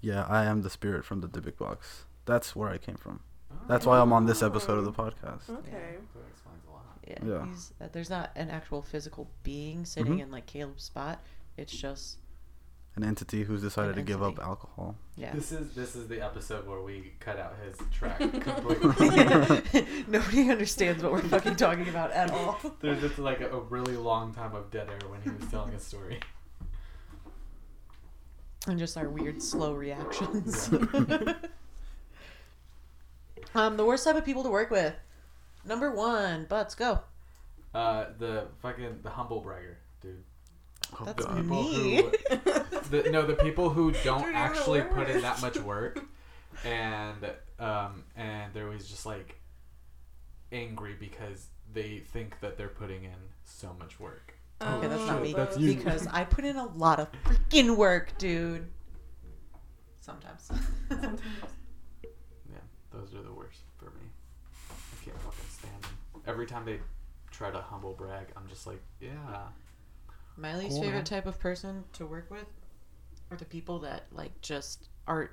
Yeah, I am the spirit from the Dybbuk box. That's where I came from. That's why I'm on this episode of the podcast. Okay. That explains a lot. Yeah, Yeah. He's, uh, there's not an actual physical being sitting Mhm. in like Caleb's spot. It's just An entity who's decided An to give up alcohol. yeah. This is this is the episode where we cut out his track completely. Nobody understands what we're fucking talking about at all. There's just like a, a really long time of dead air when he was telling a story. and just our weird slow reactions. um, the worst type of people to work with. Number one, butts go. Uh, the fucking the humble bragger, dude. Oh, That's God. People me. who the, no the people who don't Dude, you're the actually put in that much work, and um and they're always just like angry because they think that they're putting in so much work. Okay, that's not me. that's you. Because I put in a lot of freaking work, dude. Sometimes. Sometimes. Yeah, those are the worst for me. I can't fucking stand them. Every time they try to humble brag, I'm just like, yeah. My least Cool, man. favorite type of person to work with are the people that like just are.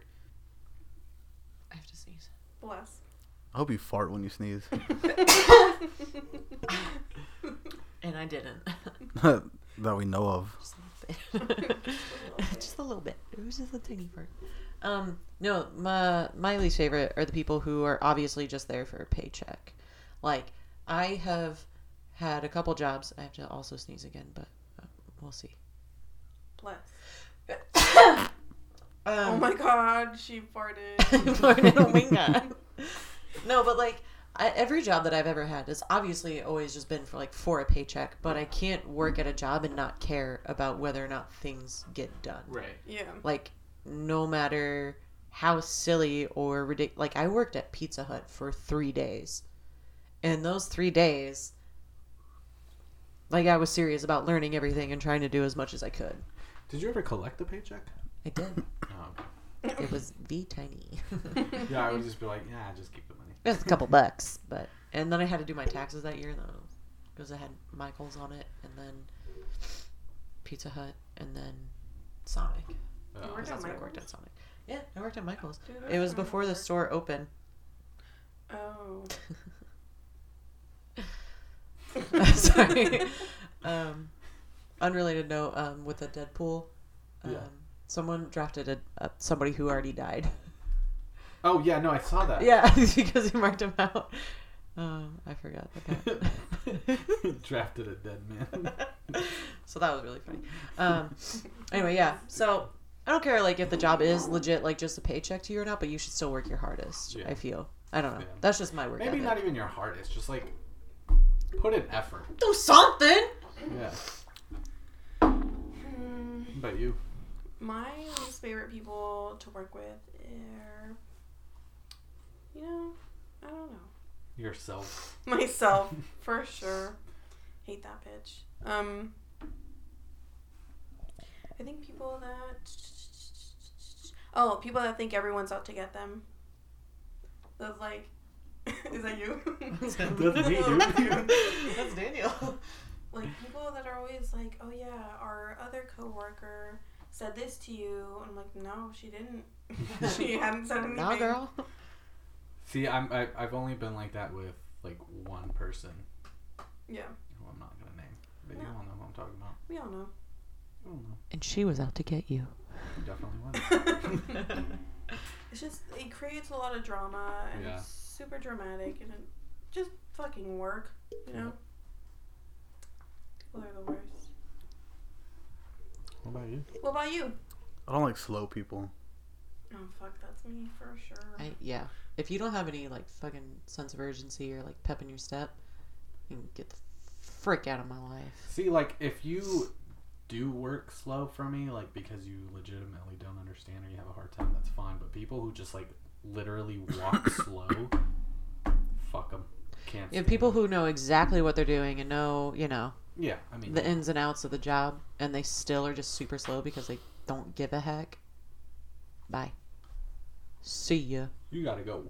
I have to sneeze. Bless. I hope you fart when you sneeze. And I didn't. that we know of. just a little bit. just a little bit. It was just a tiny part. Um, no, my my least favorite are the people who are obviously just there for a paycheck. Like I have had a couple jobs. I have to also sneeze again, but we'll see. Bless. Um, oh my god, she farted. Farted a winga. no, but like I, every job that I've ever had has obviously always just been for like for a paycheck. But I can't work at a job and not care about whether or not things get done. Right. yeah. Like no matter how silly or ridiculous. Like I worked at Pizza Hut for three days, and those three days. Like I was serious about learning everything and trying to do as much as I could. Did you ever collect the paycheck? I did. Oh, It was v tiny. yeah, I would just be like, yeah, just keep the money. It was a couple bucks, but and then I had to do my taxes that year though, because I had Michaels on it, and then Pizza Hut, and then Sonic. Uh, You worked That's at where I worked at Sonic. Yeah, I worked at Michaels. Dude, It was before the store opened. Oh. Sorry. um, unrelated note. Um, with the Deadpool, um, Yeah. someone drafted a, a somebody who already died. oh yeah, no, I saw that. yeah, because he marked him out. Um, I forgot. Drafted a dead man. so that was really funny. Um, anyway, yeah. So I don't care like if the job is legit, like just a paycheck to you or not, but you should still work your hardest. Yeah. I feel. I don't know. Yeah. That's just my work. Maybe ethic. not even your hardest, just like put in effort. do something. Yeah. Hmm. But you. My least favorite people to work with are, you know, I don't know. Yourself. Myself, for sure. Hate that bitch. Um, I think people that oh people that think everyone's out to get them. Those like, is that you? That's me, dude. That's Daniel. like people that are always like, oh yeah, our other coworker said this to you. I'm like, no, she didn't. she hadn't said anything. Nah, girl. See, I'm I, I've only been like that with like one person Yeah, who I'm not gonna name, but you all know who I'm talking about. we all know. You all know. And she was out to get you. You definitely was. it's just it creates a lot of drama and Yeah. It's super dramatic and it just fucking work, you know. People are the worst. What about you? What about you? I don't like slow people. Oh fuck, that's me for sure. I, yeah. If you don't have any like fucking sense of urgency or like pep in your step, you can get the frick out of my life. See, like if you do work slow for me, like because you legitimately don't understand or you have a hard time, that's fine. But people who just like literally walk slow, fuck them. Can't. You have stand people 'em. who know exactly what they're doing and know, you know, Yeah, I mean, the ins and outs of the job, and they still are just super slow because they don't give a heck. Bye. See ya. you gotta go.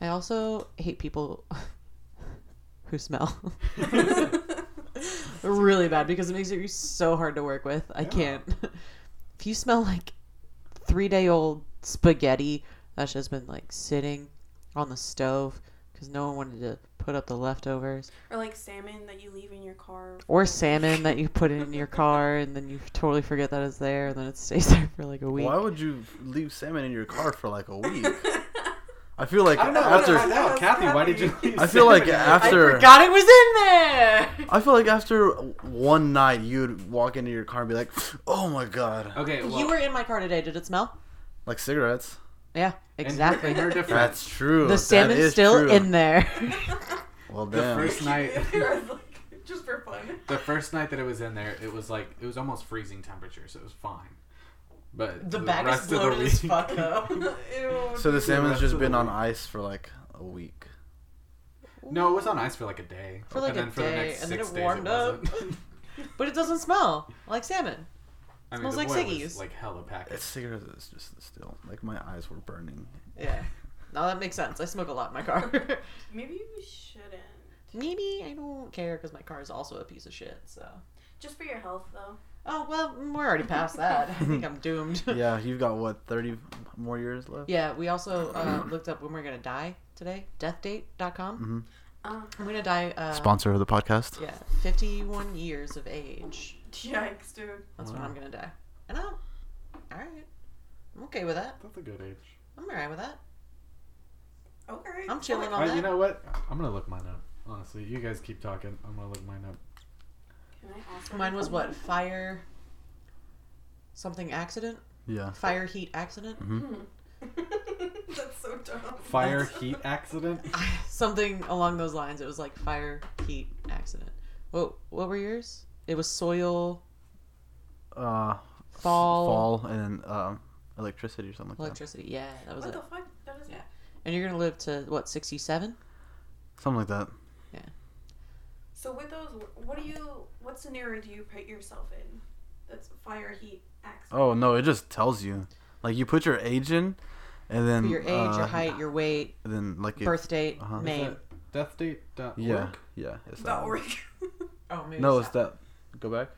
I also hate people who smell really bad because it makes it so hard to work with. I Yeah. can't. If you smell like three day old spaghetti that's just been like sitting on the stove because no one wanted to put up the leftovers, or like salmon that you leave in your car. or salmon that you put in your car and then you totally forget that it's there and then it stays there for like a week. Why would you leave salmon in your car for like a week? I feel like I don't know. after Find out, Kathy. Why did you? leave I feel like salmon in I after forgot it was in there. I feel like after one night you'd walk into your car and be like, "Oh my god!" Okay, well, you were in my car today. Did it smell? Like cigarettes. Yeah, exactly. you're- and you're different. That's true. the That salmon's is still true. in there. Well, the first night. just for fun. The first night that it was in there, it was like it was almost freezing temperature, so it was fine. But The bag is rest of the loaded as fuck though. So the salmon's rest just been on ice for like a week. No, it was on ice for like a day. For like and a then for the day, next and then six it days warmed up. wasn't. but it doesn't smell like salmon. I mean, Smells the like boy was, ciggies. like hella packaged. It's cigarettes is just still like my eyes were burning. Yeah. No, that makes sense. I smoke a lot in my car. Maybe you shouldn't. Maybe I don't care because my car is also a piece of shit. So. Just for your health, though. Oh well, we're already past that. I think I'm doomed. Yeah, you've got what thirty more years left. Yeah, we also uh, looked up when we're gonna die today. Deathdate.com. hmm Um, I'm gonna die. Uh, Sponsor of the podcast. Yeah, 51 years of age. yikes, dude. That's when Wow. I'm gonna die. And I'm all right. I'm okay with that. That's a good age. I'm alright with that. Okay. I'm chilling on that. you know what? I'm gonna look mine up. Honestly, you guys keep talking. I'm gonna look mine up. Can I also Mine was what? Fire. Something accident? Yeah. Fire heat accident? hmm That's so dumb. Fire heat accident. Something along those lines. It was like fire heat accident. What What were yours? It was soil Uh, fall, fall and then um, electricity or something like electricity. Yeah, that was What it. the fuck? That is Yeah. And you're gonna live to what? 67? Something like that. Yeah. So with those, what do you? What scenario do you put yourself in? That's fire, heat, accident. Oh no, it just tells you. Like you put your age in, and then Your age, your uh, height, your weight, and then like it, birth date, uh-huh. Is Is name. that deathdate.org? Yeah, yeah. It's that Dot org. Oh, maybe No, it's that. Go back.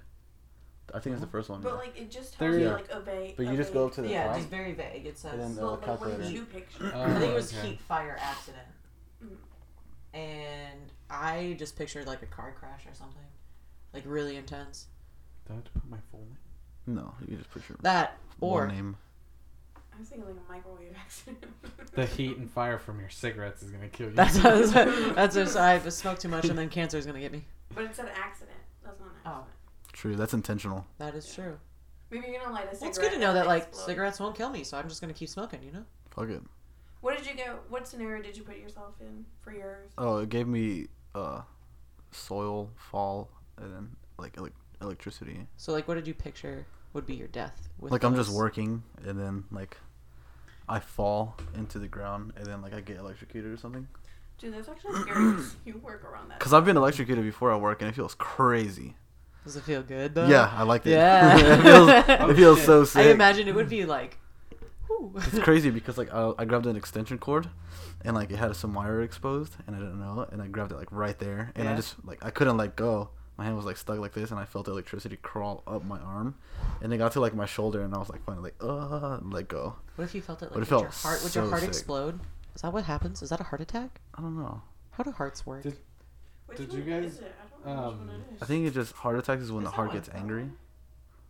I think it's the first one. but yeah. like it just There tells you you- like a vague. But you just go vague- up to the Yeah, top. it's very vague. It says. And then Well, like, what calculator. did you picture? Oh, I think it was okay. heat fire accident. Mhm. And I just pictured like a car crash or something. Like really intense. Do I have to put my full name? No, you can just put your That or one name. I was thinking like a microwave accident. The heat and fire from your cigarettes is gonna kill you. that's that's just I smoked too much and then cancer is gonna get me. But it's an accident. That's not an Oh. True, that's intentional. That is true. Maybe you're gonna light a cigarette. Well, it's good to know that like explodes. cigarettes won't kill me, so I'm just gonna keep smoking. You know. Fuck it. What did you go? What scenario did you put yourself in for yours? Oh, it gave me uh, soil, fall, and then like elec electricity. So like, what did you picture would be your death? With like I'm just working, and then like I fall into the ground, and then like I get electrocuted or something. Dude, that's actually scary. you work around that. Cause I've been electrocuted before at work and it feels crazy. Does it feel good though? Yeah, I liked it. Yeah. it feels, it feels so sick. I imagine it would be like. whew. It's crazy because like I, I grabbed an extension cord, and like it had some wire exposed, and I didn't know it, and I grabbed it like right there, and I just like I couldn't let go. My hand was like stuck like this, and I felt the electricity crawl up my arm, and it got to like my shoulder, and I was like finally like uh and let go. What if you felt it like But it would your heart? Would your heart sick. explode? Is that what happens? Is that a heart attack? I don't know. How do hearts work? Did- Did you guys, is it? I don't know which um, one it is. I think it just heart attacks is when Is the heart gets angry.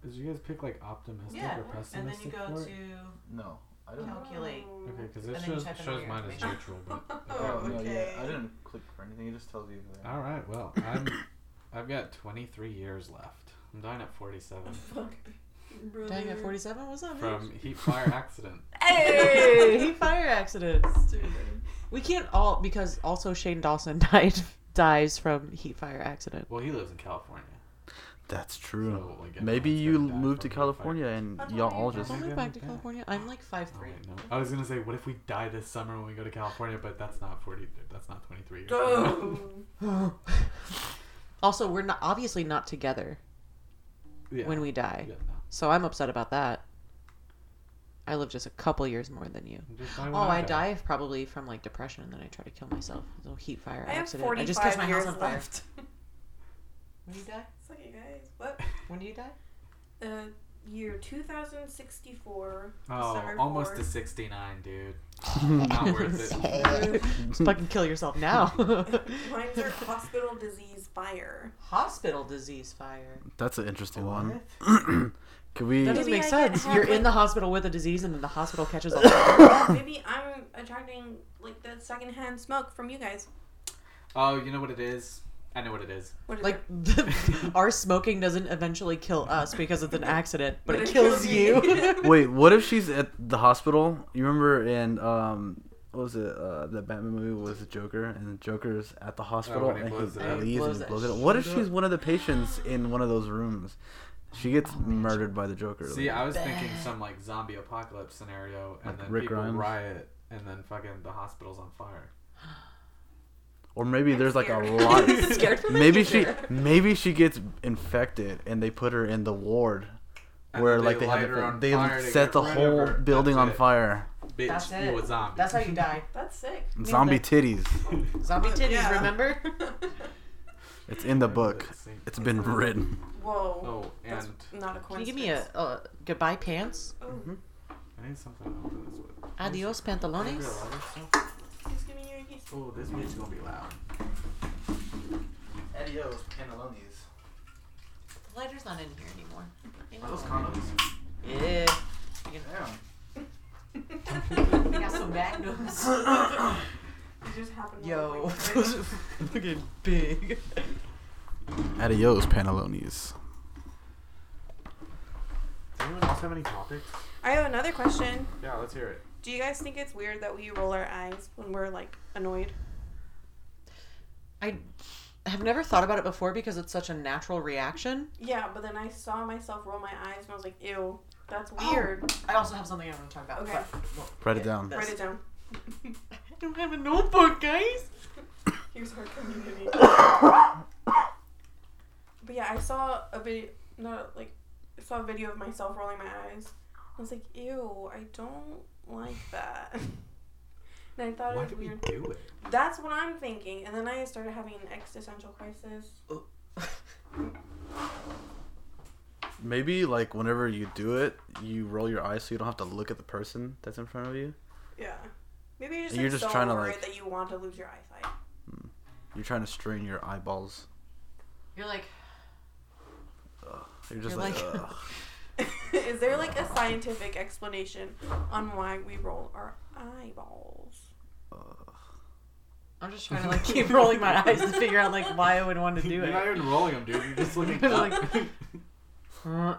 Did you guys pick like optimistic yeah, or and then you pessimistic go for it? to No, I calculate. Oh. Okay, because it shows, type in all shows mine as neutral, but Oh, okay. I didn't click for anything. It just tells you. That. All right. Well, I'm I've got 23 years left. I'm dying at 47 Fuck. Dying at Brother. 47? What's up, from heat fire accident. Hey! Heat fire accident. Stupid. We can't all because also Shane Dawson died dies from heat fire accident. Well, he lives in California. That's true. So, like, Maybe you gonna moved to from heat fire. California and y'all why all just. Don't move I'm back to. California. I'm like five Oh, three. wait, no. I was gonna say, what if we die this summer when we go to California? But that's not 40. That's not 23 also, we're not obviously not together Yeah. when we die, Yeah, no. so I'm upset about that. I live just a couple years more than you. Just die when Oh, I die probably from like depression, and then I try to kill myself. A little heat fire I have accident. I just catch my years house on fire. left. When do you die? Suck it, guys. What? When do you die? Uh, year 2064. Oh, December almost 4th. to 69, dude. Not worth it. Just fucking kill yourself now. Mine's are hospital disease fire. Hospital disease fire. That's an interesting one. What? Could we? That doesn't Maybe make I get sense. You're in the hospital with a disease, and then the hospital catches on fire. Maybe I'm attracting like the secondhand smoke from you guys. Oh, you know what it is? I know what it is. What is like it? our smoking doesn't eventually kill us because it's an accident, but, But it it kills kills you. Wait, what if she's at the hospital? You remember in um, what was it? Uh, the Batman movie was the Joker, and the Joker's at the hospital when he and blows he it up. leaves and blows it up. What if she's one of the patients in one of those rooms? She gets Oh, murdered by the Joker. See, I was thinking some like zombie apocalypse scenario, and Like then Rick people Grimes? riot, and then fucking the hospital's on fire. or maybe I'm there's like a scared. lot. Scared for maybe she maybe she gets infected and they put her in the ward And where like they light have her on they set the whole her. building That's on it. fire. Bitch, That's you it. a zombie. That's how you die. That's sick. Zombie titties. Zombie titties, remember? It's in the book. It's been written. Whoa. Oh, and That's not a Can you give me a uh, goodbye pants? Oh, I need something to open this with. Adios Can I get a pantalones. lighter still? give me your keys. Oh, this bitch gonna be loud. Adios, pantalones. The lighter's not in here anymore. Are those condoms? Yeah. Damn. We got some magnums. It just happened. Yo, really those are fucking big. Adios, pantalones. Does anyone else have any topics? I have another question. Yeah, let's hear it. Do you guys think it's weird that we roll our eyes when we're like annoyed? I have never thought about it before because it's such a natural reaction. Yeah, but then I saw myself roll my eyes and I was like, ew, that's oh, weird. I also have something I want to talk about. Okay. Write it down. This. Write it down. I don't have a notebook, guys. Here's our community. but yeah, I saw a video, not like, I saw a video of myself rolling my eyes. I was like, ew, I don't like that. and I thought Why it do was we weird. do it? That's what I'm thinking. And then I started having an existential crisis. Oh. Maybe like whenever you do it, you roll your eyes so you don't have to look at the person that's in front of you. Yeah. Maybe you're just, You're just so trying to, worried like- that you want to lose your eyesight. Hmm. You're trying to strain your eyeballs. You're like, You're just You're like, like- Ugh. Is there like a scientific explanation on why we roll our eyeballs? I'm just trying to like keep rolling my eyes to figure out like why I would want to do it. You're not it. even rolling them, dude. You're just looking You're like- Uh,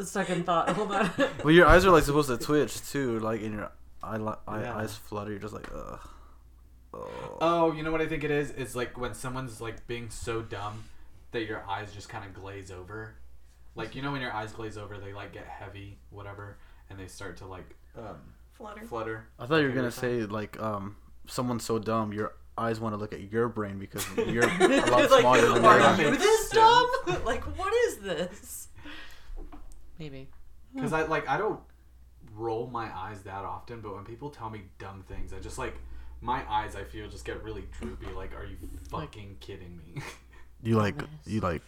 second thought. Hold on. well, your eyes are like supposed to twitch too, like in your eye, li- eye Yeah. eyes flutter. You're just like, ugh. Oh. Oh, you know what I think it is? It's like when someone's like being so dumb that your eyes just kind of glaze over. Like you know when your eyes glaze over, they like get heavy, whatever, and they start to like um, Flutter. flutter. I thought you were gonna say like um someone's so dumb, your eyes want to look at your brain because you're a lot like, smarter than are them. you Makes this sense. dumb? like, what is this? Maybe. Because I like I don't roll my eyes that often, but when people tell me dumb things, I just like my eyes. I feel just get really droopy. Like, are you fucking kidding me? You oh, like you like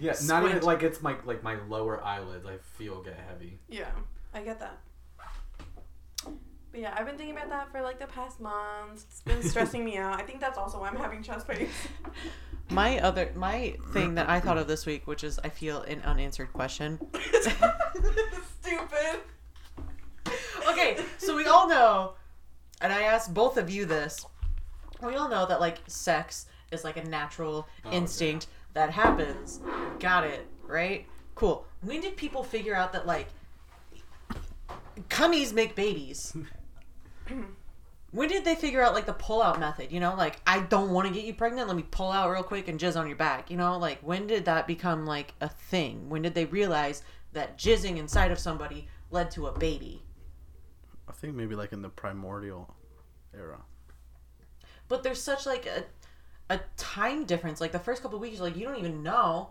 yeah, not even like it's my like my lower eyelids. I feel get heavy. Yeah, I get that. But yeah, I've been thinking about that for like the past month. It's been stressing me out. I think that's also why I'm having chest pains. My other my thing that I thought of this week, which is I feel an unanswered question. Stupid. okay, so we all know, and I asked both of you this. We all know that like sex is like a natural Oh, instinct that happens. Got it, right? Cool. When did people figure out that like cummies make babies? when did they figure out like the pull out method? You know, like I don't want to get you pregnant. Let me pull out real quick and jizz on your back. You know, like when did that become like a thing? When did they realize that jizzing inside of somebody led to a baby? I think maybe like in the primordial era. but there's such like a a time difference. Like the first couple weeks, like you don't even know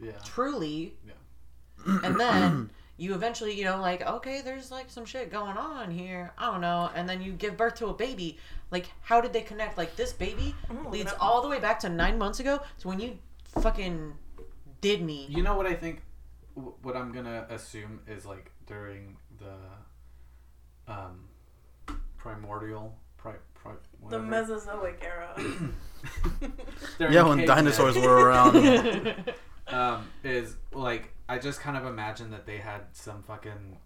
Yeah. truly, Yeah. and then you eventually, you know, like okay, there's like some shit going on here. I don't know, and then you give birth to a baby. Like, how did they connect? Like this baby gonna leads it all the way back to nine months ago. So when you fucking did me, You know what I think? What I'm gonna assume is like during the um primordial pri, pri, The. Mesozoic era. Yeah, when dinosaurs were around. um, is like I just kind of imagine that they had some fucking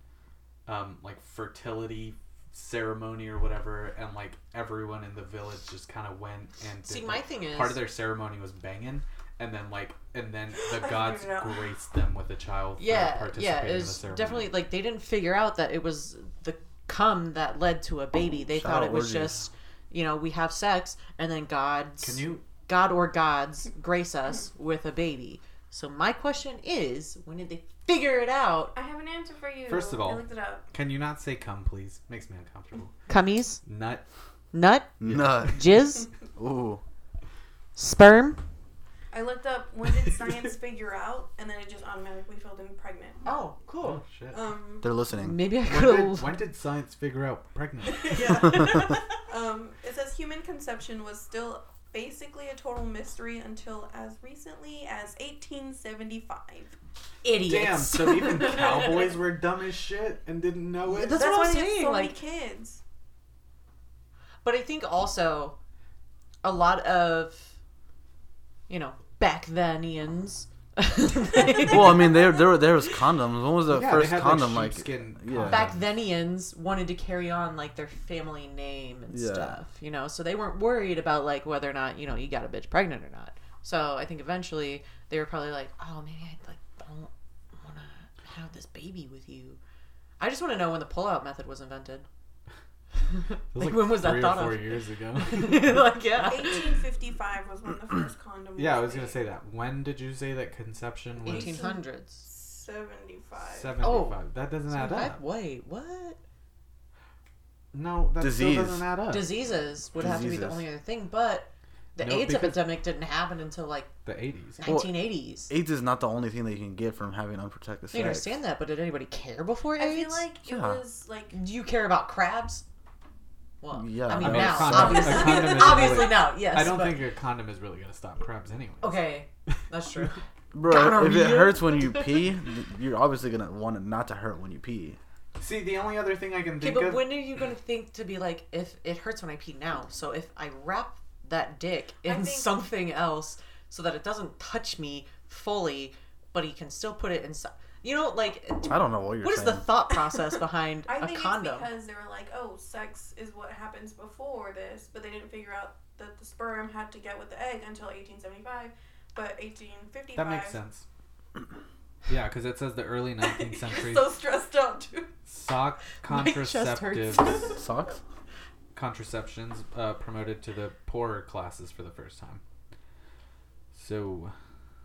um, like fertility ceremony or whatever, and like everyone in the village just kind of went and See, did, my like, thing is- part of their ceremony was banging, and then like and then the gods figured it out. graced them with a child. Yeah, participating yeah, in it the was ceremony. definitely like they didn't figure out that it was the cum that led to a baby. They Shout thought it was orgies. just, you know, we have sex and then God's Can you? God or gods grace us with a baby. So my question is, when did they figure it out? I have an answer for you. First of all- I looked it up. Can you not say "come," please? Makes me uncomfortable. Cummies, Nut. nut, Nut. jizz, Ooh. sperm. I looked up when did science figure out, and then it just automatically filled in pregnant. Oh, cool. Oh shit. Um, They're listening. Maybe I When could did, when did science figure out pregnant? yeah. um, it says human conception was still basically a total mystery until as recently as 1875. Idiots. Damn. So even cowboys were dumb as shit and didn't know it. That's That's what why I'm they have saying, so like- many kids. But I think also a lot of, you know, back thenians. well, I mean, there there there was condoms. When was the Yeah, first they had, condom? Like, sheepskin yeah. back thenians wanted to carry on like their family name and Yeah. stuff, you know, so they weren't worried about like whether or not you know you got a bitch pregnant or not. So I think eventually they were probably like, oh, maybe I like don't want to have this baby with you. I just want to know when the pullout method was invented. It was like, when was that three thought or four of? years ago. like yeah. 1855 was when the first condom. Was. Yeah, I was was gonna made. say that. When did you say that conception was? 1800s. 75. Seventy-five. Oh. that doesn't add Seventy-five? up. Wait, what? No, that Disease. still doesn't add up. Diseases would have to be the only other thing, but the No, AIDS epidemic didn't happen until like The eighties. Well, 1980s. AIDS is not the only thing that you can get from having unprotected sex. I understand that, but did anybody care before AIDS? I feel like it Yeah. was like Do you care about crabs? Well, Yeah, I mean I mean, now, condom- obviously, a condom isn't obviously really- now, yes. I don't but- think a condom is really gonna stop crabs anyway. Okay, that's true. Bro, if it Gonorrhea. hurts when you pee, you're obviously gonna want it not to hurt when you pee. See, the only other thing I can think Okay, but of. when are you gonna think to be like, if it hurts when I pee now, so if I wrap that dick in think- something else so that it doesn't touch me fully, but he can still put it inside. You know, like, I don't know what you're what is saying. the thought process behind I a think condom? it's because they were like, oh, sex is what happens before this, but they didn't figure out that the sperm had to get with the egg until 1875. But 1855. that makes sense. Yeah, because it says the early 19th century so stressed out too. sock My chest contraceptives Socks? contraceptions uh, promoted to the poorer classes for the first time. So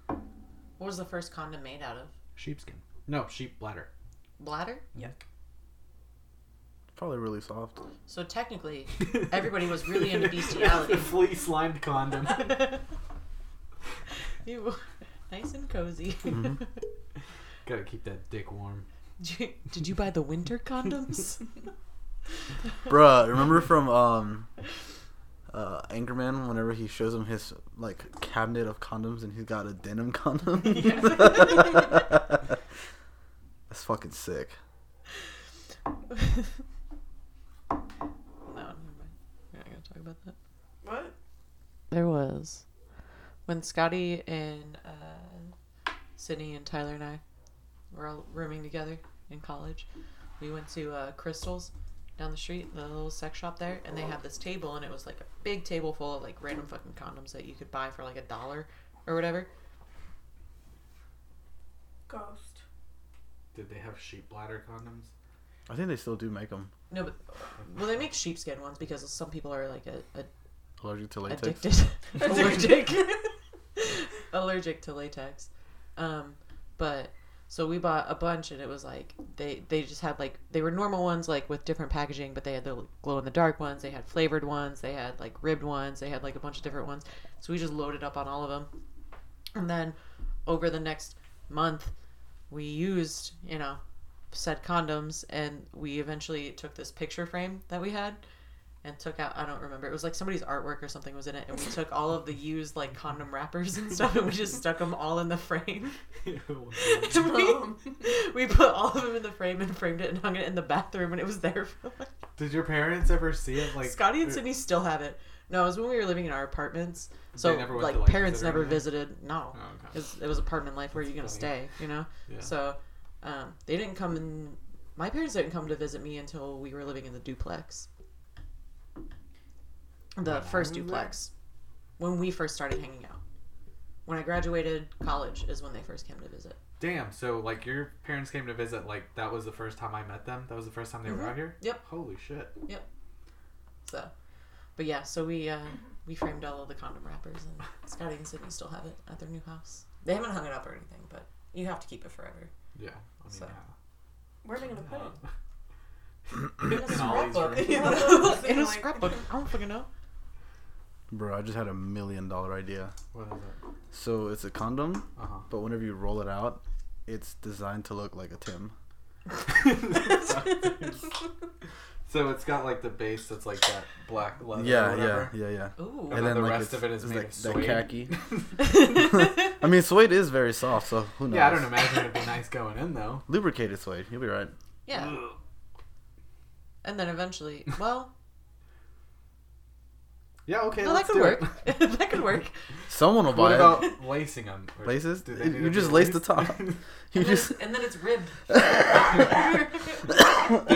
What was the first condom made out of? sheepskin. No, sheep bladder. Bladder? Yuck. Probably really soft. So technically, everybody was really into bestiality. fleece slimed condom. you, were nice and cozy. Gotta keep that dick warm. did, you, did you buy the winter condoms? Bruh, remember from um uh Anchorman whenever he shows him his like cabinet of condoms and he's got a denim condom? That's fucking sick. no, never mind. We're not gonna talk about that. What? There was when Scotty and uh, Sydney and Tyler and I were all rooming together in college. We went to uh, Christal's down the street, the little sex shop there, and they had this table, and it was like a big table full of like random fucking condoms that you could buy for like a dollar or whatever. Ghost. Did they have sheep bladder condoms? I think they still do make them. No, but well, they make sheepskin ones because some people are like a, a Allergic to latex. addicted, allergic, allergic to latex. Um, but so we bought a bunch, and it was like they they just had like they were normal ones like with different packaging, but they had the glow in the dark ones, they had flavored ones, they had like ribbed ones, they had like a bunch of different ones. So we just loaded up on all of them, and then over the next month, we used you know said condoms, and we eventually took this picture frame that we had and took out I don't remember. It was like somebody's artwork or something was in it and we took all of the used like condom wrappers and stuff and we just stuck them all in the frame. And we, we put all of them in the frame and framed it and hung it in the bathroom and it was there for like Did your parents ever see it? Like Scotty and Sydney still have it. No, it was when we were living in our apartments. So like, to, like, parents never anything? visited. No. Oh, okay. It was, it was apartment life where That's you're gonna funny. stay, you know? Yeah. So um, they didn't come in my parents didn't come to visit me until we were living in the duplex. The I first was duplex. When we first started hanging out. When I graduated college is when they first came to visit. Damn. So like your parents came to visit. Like that was the first time I met them. That was the first time they were Mhm. out here. Yep. Holy shit. Yep. So but yeah, so we uh, we framed all of the condom wrappers and Scotty and Sydney still have it at their new house. They haven't hung it up or anything, but you have to keep it forever. Yeah. I mean, So. Where are they gonna put it? In a scrapbook. In a scrapbook. I don't fucking know. Bro, I just had a million dollar idea. What is it? So it's a condom, Uh huh. but whenever you roll it out, it's designed to look like a Tim. so it's got like the base that's like that black leather. or Yeah, yeah, yeah, yeah. Ooh. And then the like, rest of it is made like of that suede. khaki. I mean, suede is very soft, so who knows? yeah, I don't imagine it'd be nice going in though. Lubricated suede, you'll be right. Yeah. And then eventually, well, Yeah, okay. no, that let's could do work. it. that could work. Someone will What buy about it. lacing them? Or Laces? do they need You to just be lace the laced? top. You And, just then, and then it's ribbed. They're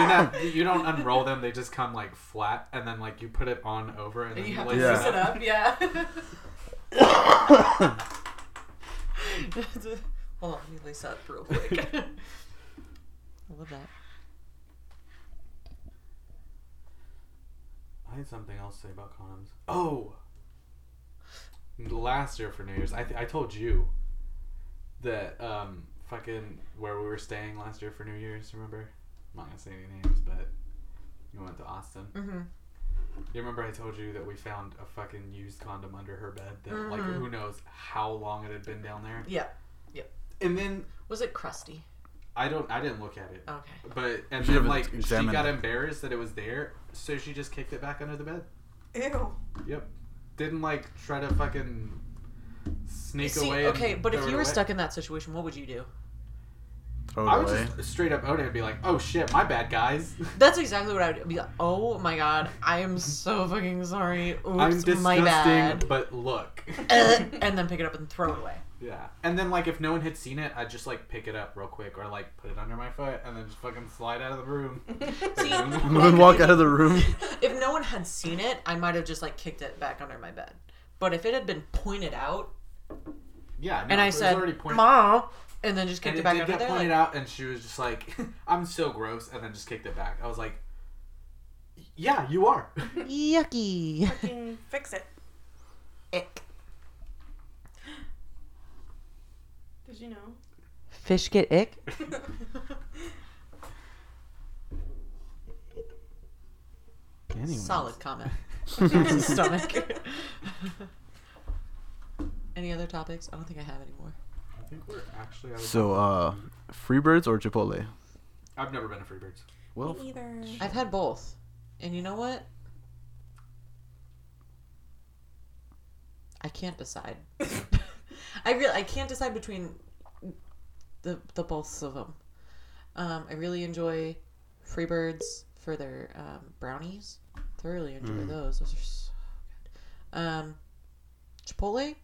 not, you don't unroll them; they just come like flat, and then like you put it on over, and And then you have to lace Yeah. lace it up, yeah. Hold on, let me lace up real quick. I love that. I had something else to say about condoms. Oh, last year for New Year's, I th- I told you that um fucking where we were staying last year for New Year's. Remember? I'm not gonna say any names, but we went to Austin. Mm-hmm. You remember I told you that we found a fucking used condom under her bed that like Mhm. who knows how long it had been down there. Yeah. And then Was it crusty? I don't I didn't look at it. Okay. But and Should then like she examined got it. embarrassed that it was there, so she just kicked it back under the bed. Ew. Yep. Didn't like try to fucking sneak See, away. and okay, but if throw it you were away. stuck in that situation, what would you do? throw it I would away. just straight up own it and be like, "Oh shit, my bad, guys. That's exactly what I would be like. Oh my god, I am so fucking sorry. Oops, I'm disgusting, my bad. but look." Uh, and then pick it up and throw it away. Yeah. And then like if no one had seen it, I'd just like pick it up real quick or like put it under my foot and then just fucking slide out of the room. See, Moonwalk out of the room. if no one had seen it, I might have just like kicked it back under my bed. But if it had been pointed out yeah. No, and I said, already pointed- "Mom," and then just and kicked it it back did under get there, pointed like, out, and she was just like, "I'm so gross," and then just kicked it back. I was like, "Yeah, you are." yucky. Fucking fix it. Ick. Did you know? Fish get ick. Anyways. Solid comment. Stomach. Any other topics? I don't think I have any more. I think we're actually. Out of So, uh, Freebirds or Chipotle? I've never been to Freebirds. Well, Me either. I've had both, and you know what? I can't decide. I really I can't decide between the the both of them. Um, I really enjoy Freebirds for their um, brownies. Thoroughly enjoy those. Those are so good. Um, Chipotle.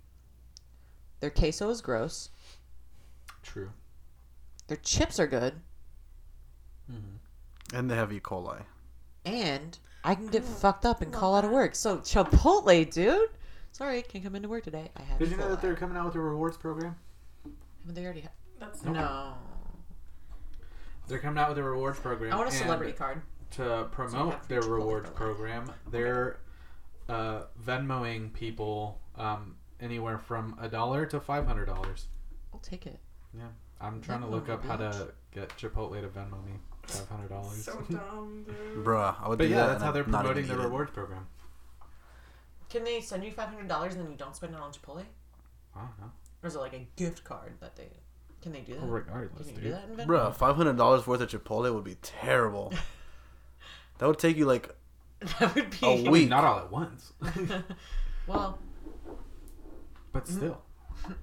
Their queso is gross. True. Their chips are good, and they have E. coli. and I can get fucked up and call out of work. So Chipotle, dude. Sorry, can't come into work today. I have. Did you know that they're coming out with a rewards program? Haven't they already? Ha- That's no. They're coming out with a rewards program. I want a celebrity card. To promote have to their Chipotle rewards for life. program, they're uh, Venmoing people um, anywhere from a dollar to five hundred dollars. I'll take it. Yeah, I'm trying to look me, up how to get Chipotle to Venmo me five hundred dollars. so dumb, dude. Bruh, I would But do yeah, that. that's how they're promoting even their eat it. rewards program. Can they send you five hundred dollars and then you don't spend it on Chipotle, I don't know. or is it like a gift card that they? Can they do that? Well, regardless, Can you dude. do that in Venmo? Bruh, five hundred dollars worth of Chipotle would be terrible. that would take you like that would be. A I mean, week. not all at once, well, but mm-hmm. still.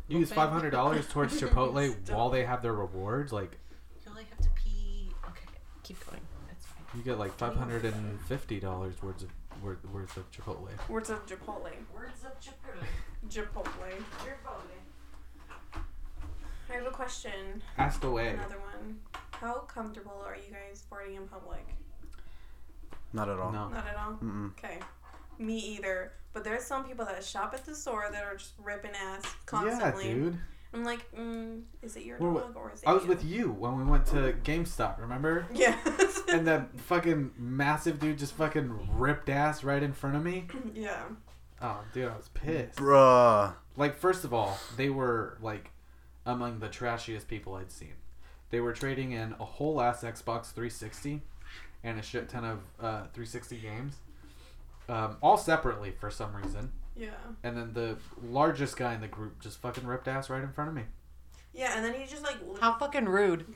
You use five hundred dollars towards Chipotle Still. while they have their rewards. Like you only have to pee. Okay, keep going. That's fine. you get like five hundred and fifty dollars worth of worth, worth of Chipotle. Words of Chipotle. Words of Chipotle. Chipotle. I have a question. Ask away. Another one. How comfortable are you guys farting in public? not at all. No. Not at all. Mm-mm. Okay. Me either. But there's some people that shop at the store that are just ripping ass constantly. Yeah, dude. I'm like, mm, is it your Well, dog or is it I was you? with you when we went to GameStop. Remember? Yeah. And that fucking massive dude just fucking ripped ass right in front of me. yeah. Oh, dude, I was pissed. Bruh. Like, first of all, they were like among the trashiest people I'd seen. They were trading in a whole ass Xbox 360 and a shit ton of uh, 360 games, um, all separately for some reason. Yeah. And then the largest guy in the group just fucking ripped ass right in front of me. Yeah, and then he just like li- How fucking rude.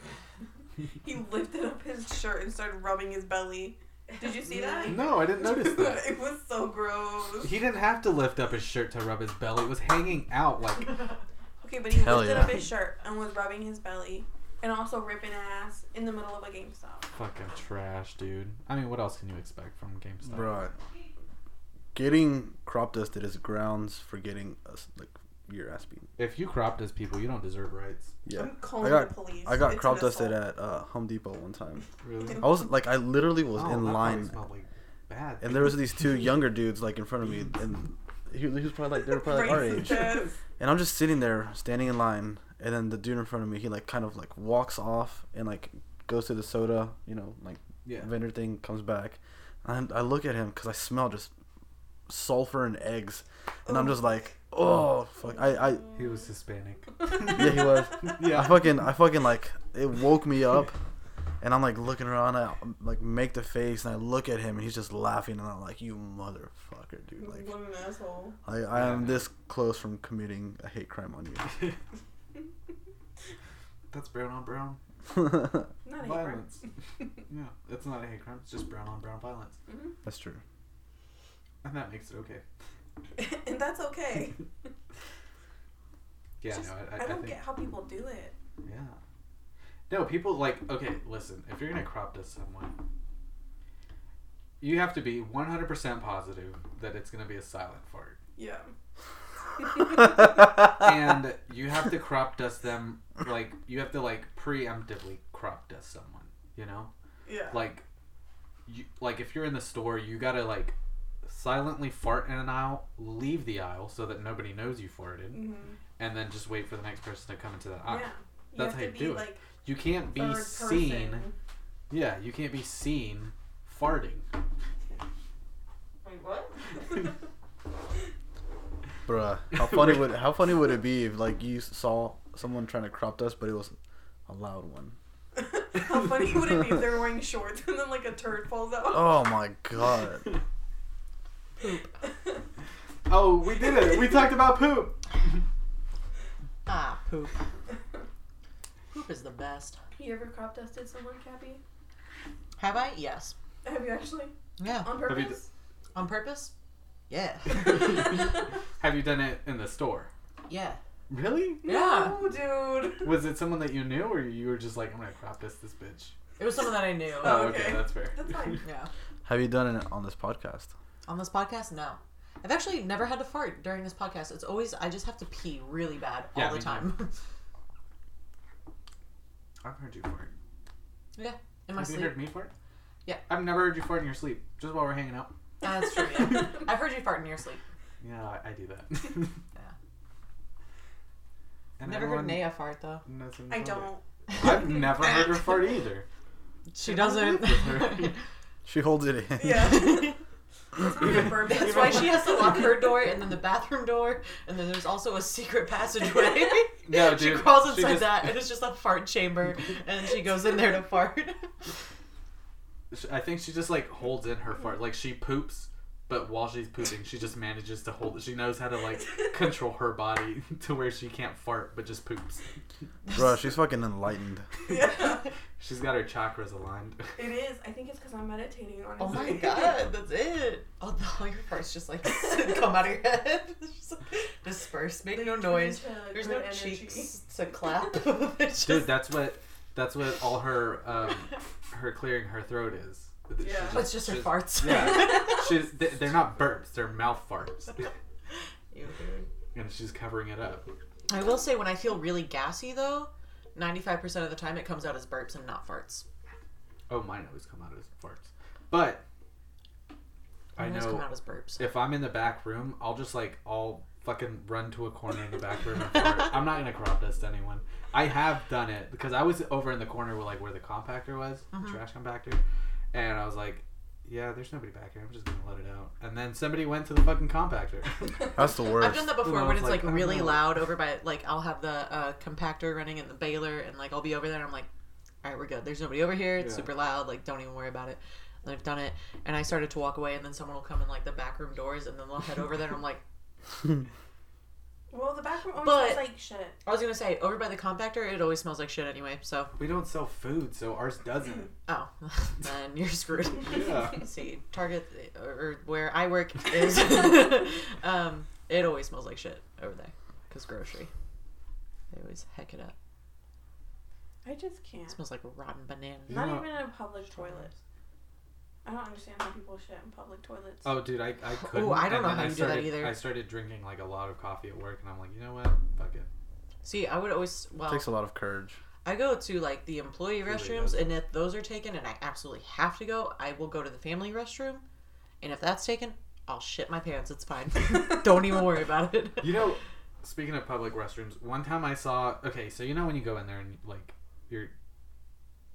he lifted up his shirt and started rubbing his belly. Did you see that? No, I didn't notice that. it was so gross. He didn't have to lift up his shirt to rub his belly. It was hanging out like Okay, but he Hell lifted yeah. up his shirt and was rubbing his belly and also ripping ass in the middle of a GameStop. fucking trash, dude. I mean, what else can you expect from GameStop? Bruh. Getting crop dusted is grounds for getting us like your ass beat. If you crop dust people, you don't deserve rights. Yeah. I'm calling I got the police. I got It's crop dusted at uh, Home Depot one time. Really? I was like I literally was Oh, in that line like bad. and there was these two younger dudes like in front of me and he, he was probably like they were probably like our age. And I'm just sitting there, standing in line, and then the dude in front of me, he like kind of like walks off and like goes to the soda, you know, like yeah. vendor thing, comes back, and I look at him because I smell just sulfur and eggs, and I'm just like, oh fuck, I, I He was Hispanic. yeah he was, yeah I fucking I fucking like it woke me up, and I'm like looking around, I like make the face, and I look at him, and he's just laughing, and I'm like, you motherfucker, dude, like. What an asshole. I, I am this close from committing a hate crime on you. That's brown on brown Not a hate crime. violence. yeah, it's not a hate crime. It's just brown on brown violence, mm-hmm. That's true. and that makes it okay. and that's okay. Yeah, Just- no, I, I, I I don't think, get how people do it. Yeah. No, people like okay. Listen, if you're gonna crop dust someone, you have to be 100% positive that it's gonna be a silent fart, Yeah. and you have to crop dust them like you have to like preemptively crop dust someone. You know, Yeah. like you like if you're in the store, you gotta like silently fart in an aisle, leave the aisle so that nobody knows you farted, hmm and then just wait for the next person to come into that aisle. Yeah. You That's have how you be do it. like You can't be seen. person. Yeah, you can't be seen farting. Wait, what? Bruh, how funny would how funny would it be if like you saw someone trying to crop dust, but it was a loud one? How funny would it be if they're wearing shorts and then like a turd falls out? Oh my god. Oh, we did it. We talked about poop. Ah, poop. Poop is the best. Have you ever crop dusted someone, Cappy? Have I? Yes. Have you actually? Yeah. On Have you purpose? On purpose? Yeah. Have you done it in the store? yeah. Really? Yeah. No, dude. Was it someone that you knew, or you were just like, I'm gonna crop this this bitch? It was someone that I knew. Oh, okay. okay, that's fair. That's fine. Yeah. Have you done it on this podcast? On this podcast, no. I've actually never had to fart during this podcast. It's always I just have to pee really bad all Yeah, the me time. I've heard you fart. yeah. In my Have you sleep. heard me fart? Yeah. I've never heard you fart in your sleep, just while we're hanging out. That's true. Yeah. I've heard you fart in your sleep. Yeah, I, I do that. Yeah. And Never everyone heard Naya fart though. knows me I about don't. it. I've never heard her fart either. She And doesn't. her. She holds it in. Yeah. That's how my burp That's why she has to lock her door and then the bathroom door, and then there's also a secret passageway. No, she dude, crawls she inside just- that, and it's just a fart chamber, and she goes in there to fart. I think she just like holds in her fart. Like she poops, but while she's pooping, she just manages to hold it. She knows how to like control her body to where she can't fart, but just poops. Bro, she's fucking enlightened. Yeah. She's got her chakras aligned. It is. I think it's because I'm meditating, honestly. Oh my god, that's it. Oh, the, all your farts just like come out of your head. Just like, disperse, make no noise. There's no energy. cheeks to clap. It's Dude, that's what that's what all her um her clearing her throat is. She Yeah. it's just her farts. Yeah, she's they- they're not burps; they're mouth farts, Ew, and she's covering it up. I will say when I feel really gassy though, 95% of the time it comes out as burps and not farts. Oh, mine always come out as farts, but I Mine always know come out as burps. if I'm in the back room, I'll just like I'll fucking run to a corner in the back room and fart. I'm not gonna crop dust anyone. I have done it because I was over in the corner where like where the compactor was, Mm-hmm. trash compactor, and I was like, yeah, there's nobody back here. I'm just gonna let it out. And then somebody went to the fucking compactor. That's the worst. I've done that before I when it's like, like, really loud over by like I'll have the uh, compactor running and the baler and like I'll be over there and I'm like, all right, we're good. There's nobody over here. It's Yeah. super loud. Like don't even worry about it. And I've done it and I started to walk away and then someone will come in like the back room doors and then they'll head over there and I'm like, Well, the bathroom always But- smells like shit. I was gonna say over by the compactor it always smells like shit anyway. So we don't sell food, so ours doesn't. oh, then you're screwed. Yeah. See, Target or, or where I work is, um, it always smells like shit over there because grocery. They always heck it up. I just can't. It smells like rotten bananas. You Not know- even in a public toilet. I don't understand how people shit in public toilets. Oh, dude, I I couldn't. I don't and know how I you do that either. I started drinking like a lot of coffee at work, and I'm like, you know what? Fuck it. See, I would always well, it takes a lot of courage. I go to like the employee really restrooms, does. and if those are taken, and I absolutely have to go, I will go to the family restroom, and if that's taken, I'll shit my pants. It's fine. don't even worry about it. You know, speaking of public restrooms, one time I saw. Okay, so you know when you go in there and like you're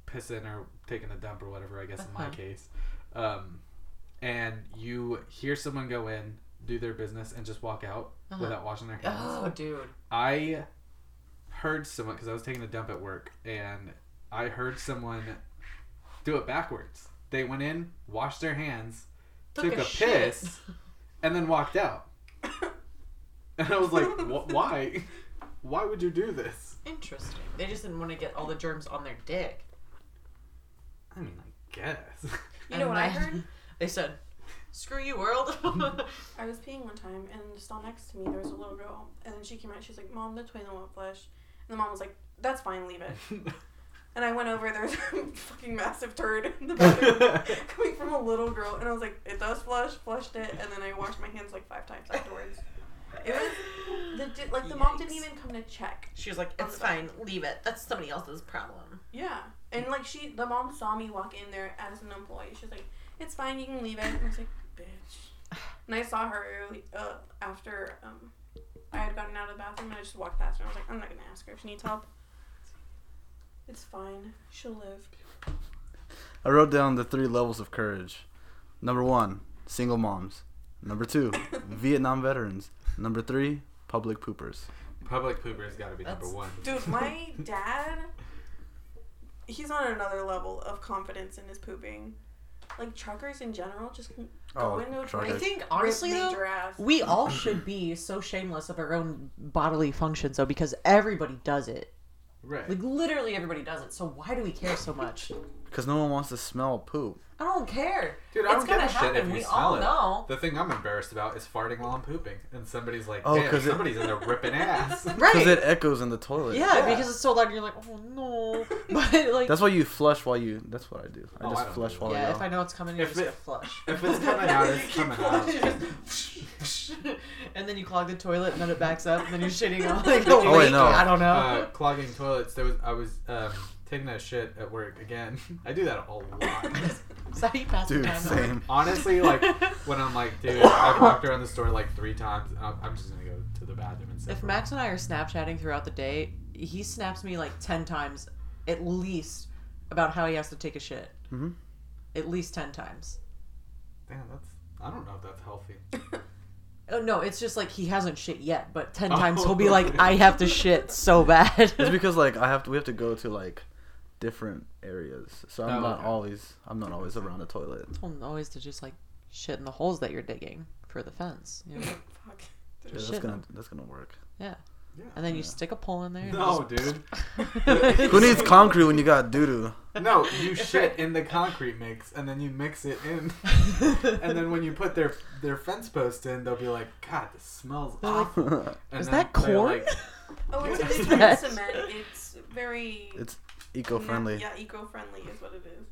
pissing or taking a dump or whatever. I guess in my Uh-huh. case, um, and you hear someone go in, do their business, and just walk out Uh-huh. without washing their hands. Oh, dude. I heard someone because I was taking a dump at work, and I heard someone do it backwards. They went in, washed their hands, Took took, a a, piss, and then walked out. And I was like, "Why? Why would you do this?" Interesting. They just didn't want to get all the germs on their dick. I mean, I guess. you know And what I heard? They said, "Screw you, world." I was peeing one time, and just on next to me, there was a little girl, and then she came out. And she's like, "Mom, the toilet won't flush," and the mom was like, "That's fine, leave it." And I went over, there's a fucking massive turd in the bathroom coming from a little girl, and I was like, "It does flush." Flushed it, and then I washed my hands like five times afterwards. It was the like the mom didn't even come to check. she was like, "It's fine. Leave it. That's somebody else's problem." Yeah, and like she, the mom saw me walk in there as an employee. She's like, "It's fine, you can leave it." And I was like, "Bitch." And I saw her early uh, after um, I had gotten out of the bathroom, and I just walked past her. I was like, "I'm not gonna ask her if she needs help. It's fine. She'll live." I wrote down the three levels of courage. Number one, single moms. Number two, Vietnam veterans. Number three, public poopers. Public pooper's got to be number one. Dude, my dad he's on another level of confidence in his pooping. Like truckers in general, just go Oh, into a truckers. I think honestly rip though, we all should be so shameless of our own bodily functions though, because everybody does it. Right. Like literally everybody does it. So why do we care so much? Because no one wants to smell poop. I don't care. Dude, I it's don't give gonna a shit happen. if you we smell all it. know. The thing I'm embarrassed about is farting while I'm pooping, and somebody's like, Oh, "Damn, 'cause it- somebody's in there ripping ass." Right. Because it echoes in the toilet. yeah, Yeah. because it's so loud. and You're like, oh no. But like, That's why you flush while you. That's what I do. I Oh, just don't flush do while yeah, I if. I know it's coming, you If just it- get flush. if it's coming out, it's coming out. and then you clog the toilet, and then it backs up, and then you're shitting on like a Oh, wait, no. I don't know. Uh, clogging toilets. There was I was um, taking that shit at work again. I do that a lot. Is you pass the Dude, time? same. Honestly, like when I'm like, dude, I've walked around the store like three times. I'm, I'm just gonna go to the bathroom and sit. If Max and I are Snapchatting throughout the day, he snaps me like ten times, at least, about how he has to take a shit. Mhm. At least ten times. Damn, that's. I don't know if that's healthy. Oh no, it's just like he hasn't shit yet, but ten times he'll be like, "I have to shit so bad." It's because like I have to. We have to go to like different areas, so I'm Oh, not okay. always. I'm not always around the toilet. Well, always to just like shit in the holes that you're digging for the fence. You know? Fuck. Yeah, that's Shit. gonna. That's gonna work. Yeah. Yeah. And then you stick a pole in there. and No, just- dude. Who needs concrete when you got doo doo? No, you shit in the concrete mix, and then you mix it in, and then when you put their their fence post in, they'll be like, "God, this smells They're like, awful." And "Is then that they're corn?" like, Oh, it's, Yeah. it's That- cement. It's very it's eco-friendly. Yeah, eco-friendly is what it is.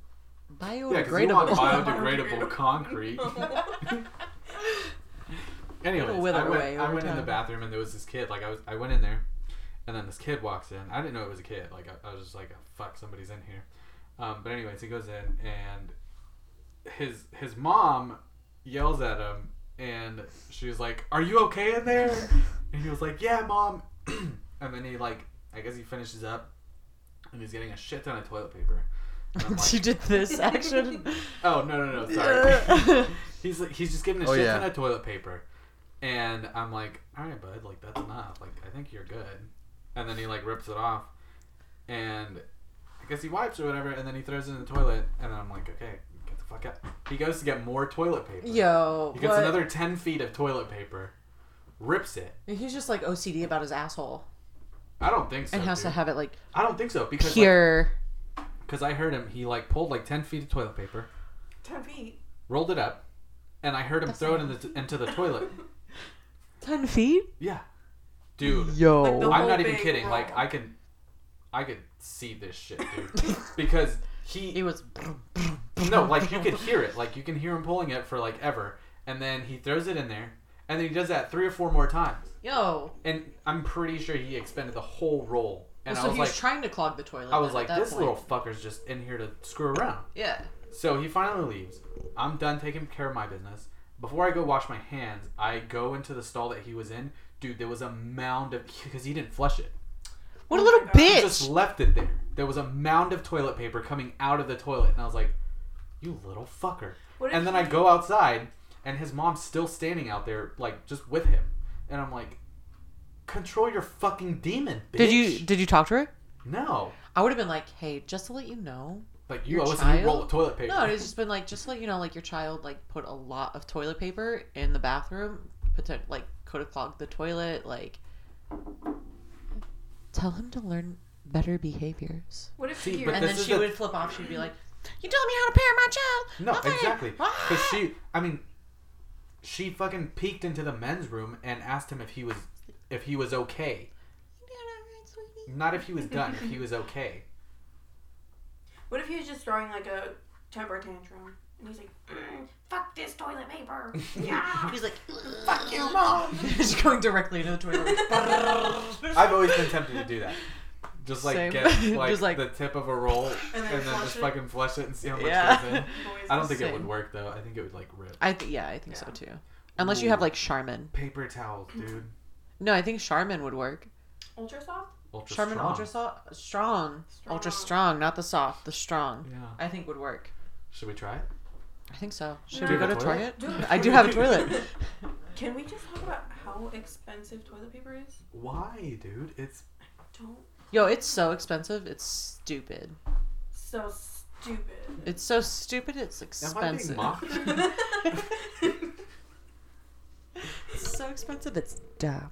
Biodegradable. Yeah, because you want biodegradable. biodegradable concrete. Anyways, I went, away I went in the bathroom and there was this kid. Like I was, I went in there, and then this kid walks in. I didn't know it was a kid. Like I, I was just like, oh, "Fuck, somebody's in here." Um, but anyways, he goes in and his his mom yells at him, and she was like, "Are you okay in there?" And he was like, "Yeah, mom." and then he like, I guess he finishes up, and he's getting a shit ton of toilet paper. Like, you did this action. Oh no no no sorry. he's like, he's just giving a Oh, shit yeah. ton of toilet paper, and I'm like, all right, bud, like that's enough. Like I think you're good. And then he like rips it off, and I guess he wipes or whatever, and then he throws it in the toilet, and then I'm like, okay, get the fuck out. He goes to get more toilet paper. Yo, He gets what? another ten feet of toilet paper, rips it. He's just like OCD about his asshole I don't think so. and has dude. to have it like I don't think so because pure. because I heard him. He like pulled like ten feet of toilet paper, Ten feet. rolled it up, and I heard him That's throw it in the t- into the toilet. Ten feet. Yeah, dude. Yo. Like I'm not even kidding. roll. Like I can, I could see this shit, dude. because It he was. no, like you could hear it. Like you can hear him pulling it for like ever, and then he throws it in there, and then he does that three or four more times, Yo. and I'm pretty sure he expended the whole roll. And so I was he like, was trying to clog the toilet. I was like, this point. little fucker's just in here to screw around. Yeah. So he finally leaves. I'm done taking care of my business. Before I go wash my hands, I go into the stall that he was in. Dude, there was a mound of because he didn't flush it. What a little my God. He bitch. just left it there. There was a mound of toilet paper coming out of the toilet, and I was like, "You little fucker!" And then I go outside, and his mom's still standing out there, like just with him, and I'm like, "Control your fucking demon, bitch!" Did you did you talk to her? No, I would have been like, hey, just to let you know. like you Your owe us a roll of toilet paper. No, it's just been like, just to let you know, like your child like put a lot of toilet paper in the bathroom, potent like could have clogged the toilet. Like, tell him to learn better behaviors. What if See, you're and then she the- would flip off. She'd be like, "You telling me how to parent my child?" No, Okay. exactly. Ah!" Because she, I mean, she fucking peeked into the men's room and asked him if he was, if he was okay. Not if he was done. if he was okay. What if he was just throwing like a temper tantrum and he's like, "Mm, "Fuck this toilet paper." yeah. He's like, Fuck you, mom. he's going directly into the toilet. I've always been tempted to do that. Just like Same. get like, Just like- the tip of a roll and And then, then just it. fucking flush it and see how much Yeah. goes in. Boys I don't go think it Same. would work though. I think it would like rip. I think yeah, I think so Yeah. too. Unless you have like Charmin. Paper towels, dude. No, I think Charmin would work. Ultra soft. Ultra Charmin strong. Ultra Soft, strong, ultra Strong. strong, not the soft, the strong. Yeah. I think would work. Should we try it? I think so. Should No. we Do go you to have a toilet? Target? Dude. I do have a toilet. Can we just talk about how expensive toilet paper is? Why, dude? It's Don't. Yo, it's so expensive. It's stupid. so stupid. It's so stupid. It's Am I being expensive. mocked? It's so expensive. It's dumb.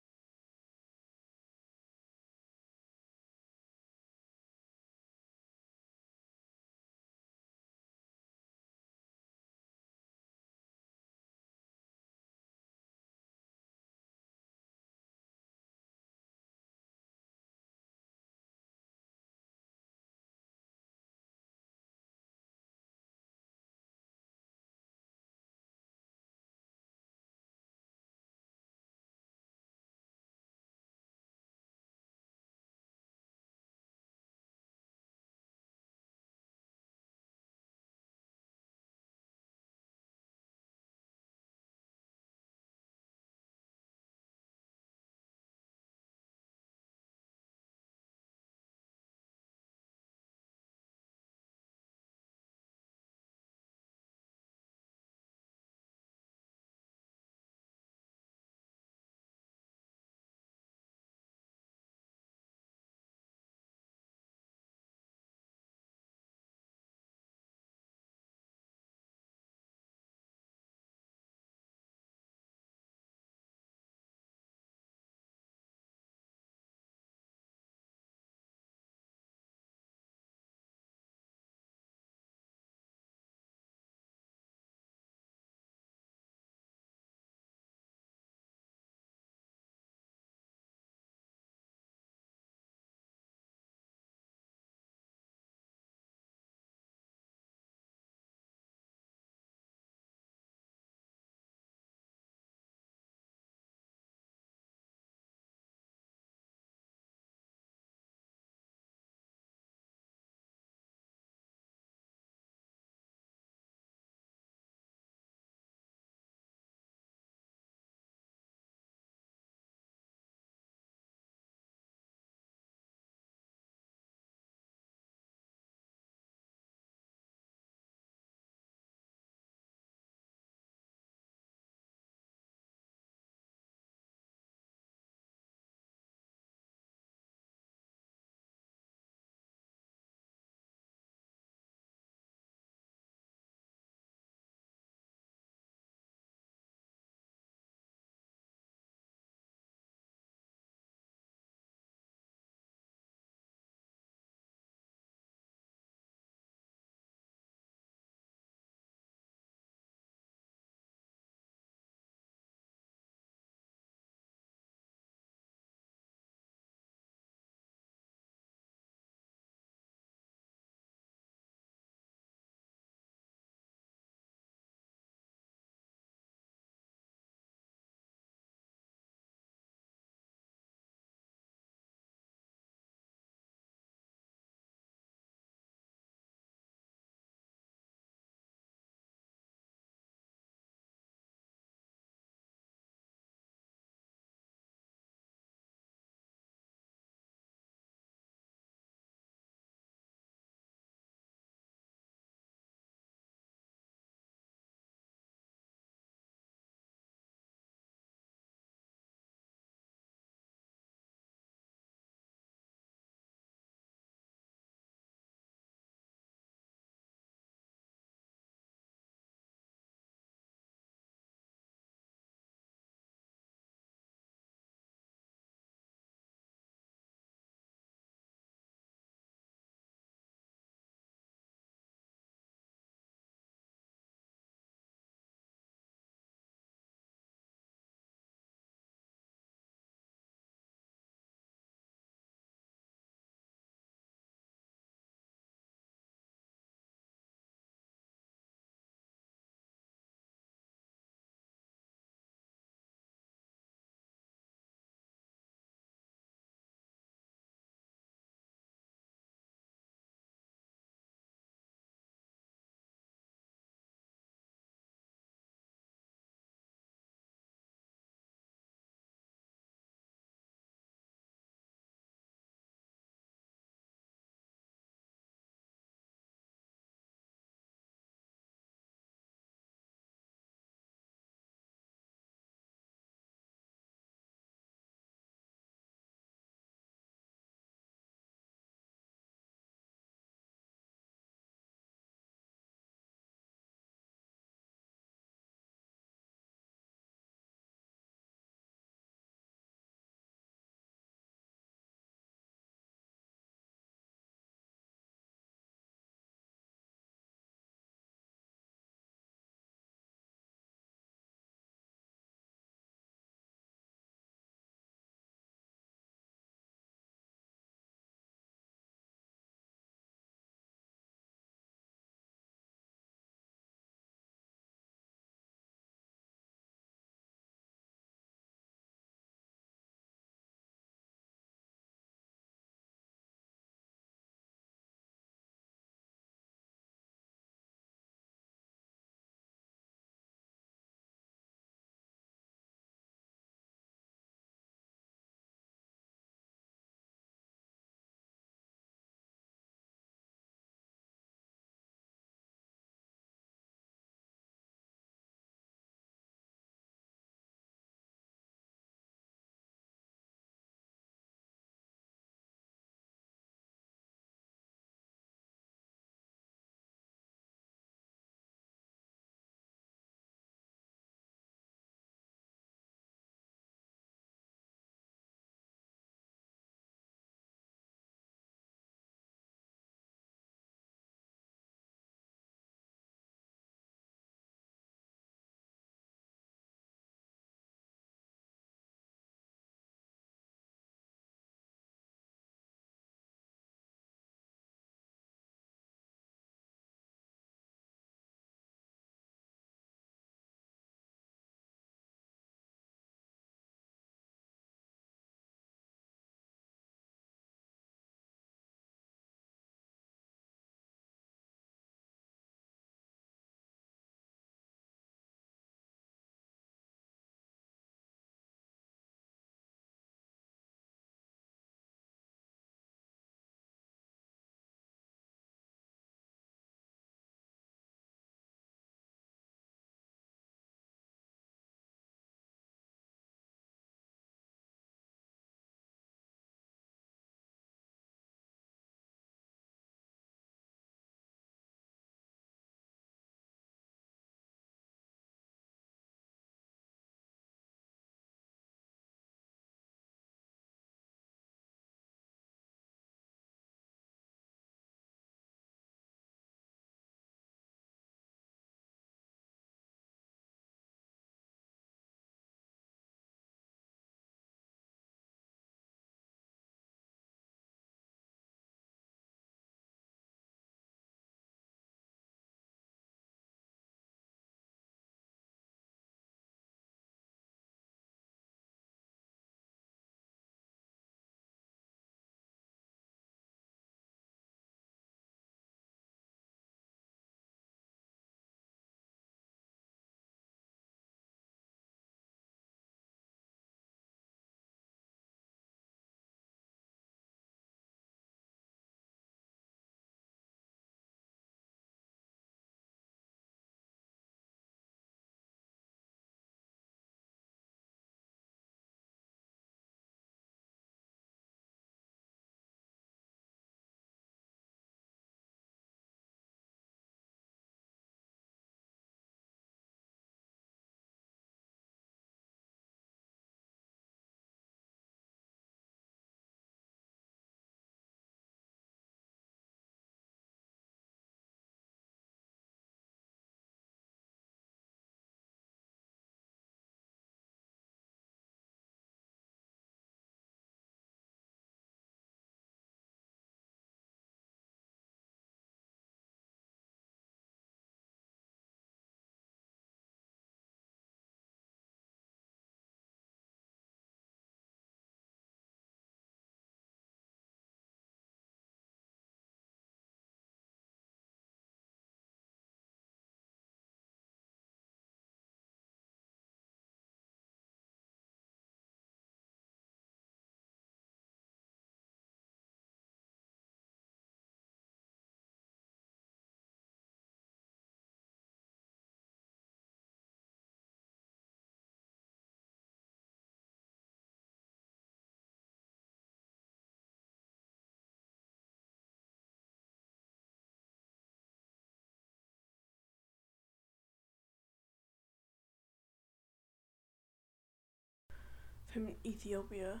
From Ethiopia.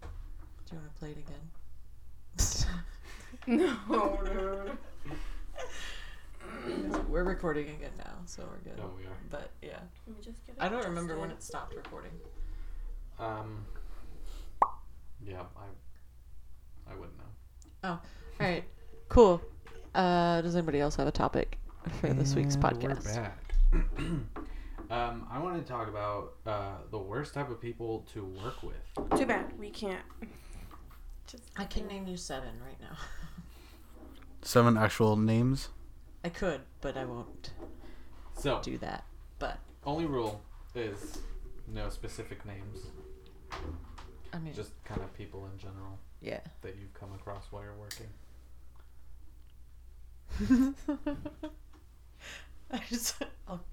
Do you want to play it again? No, no, no, no. we're recording again now, so we're good. No, we are. But yeah, Let me just get it I don't remember when it stopped recording. Um. Yeah, I. I wouldn't know. Oh, all right, cool. Uh, does anybody else have a topic for this week's And podcast? We're back. um, I want to talk about uh, the worst type of people to work with. Too bad we can't. Just I can name you seven right now. Seven actual names. I could, but I won't So, do that. But only rule is no specific names, I mean, just kind of people in general yeah. that you've come across while you're working. I just, I'll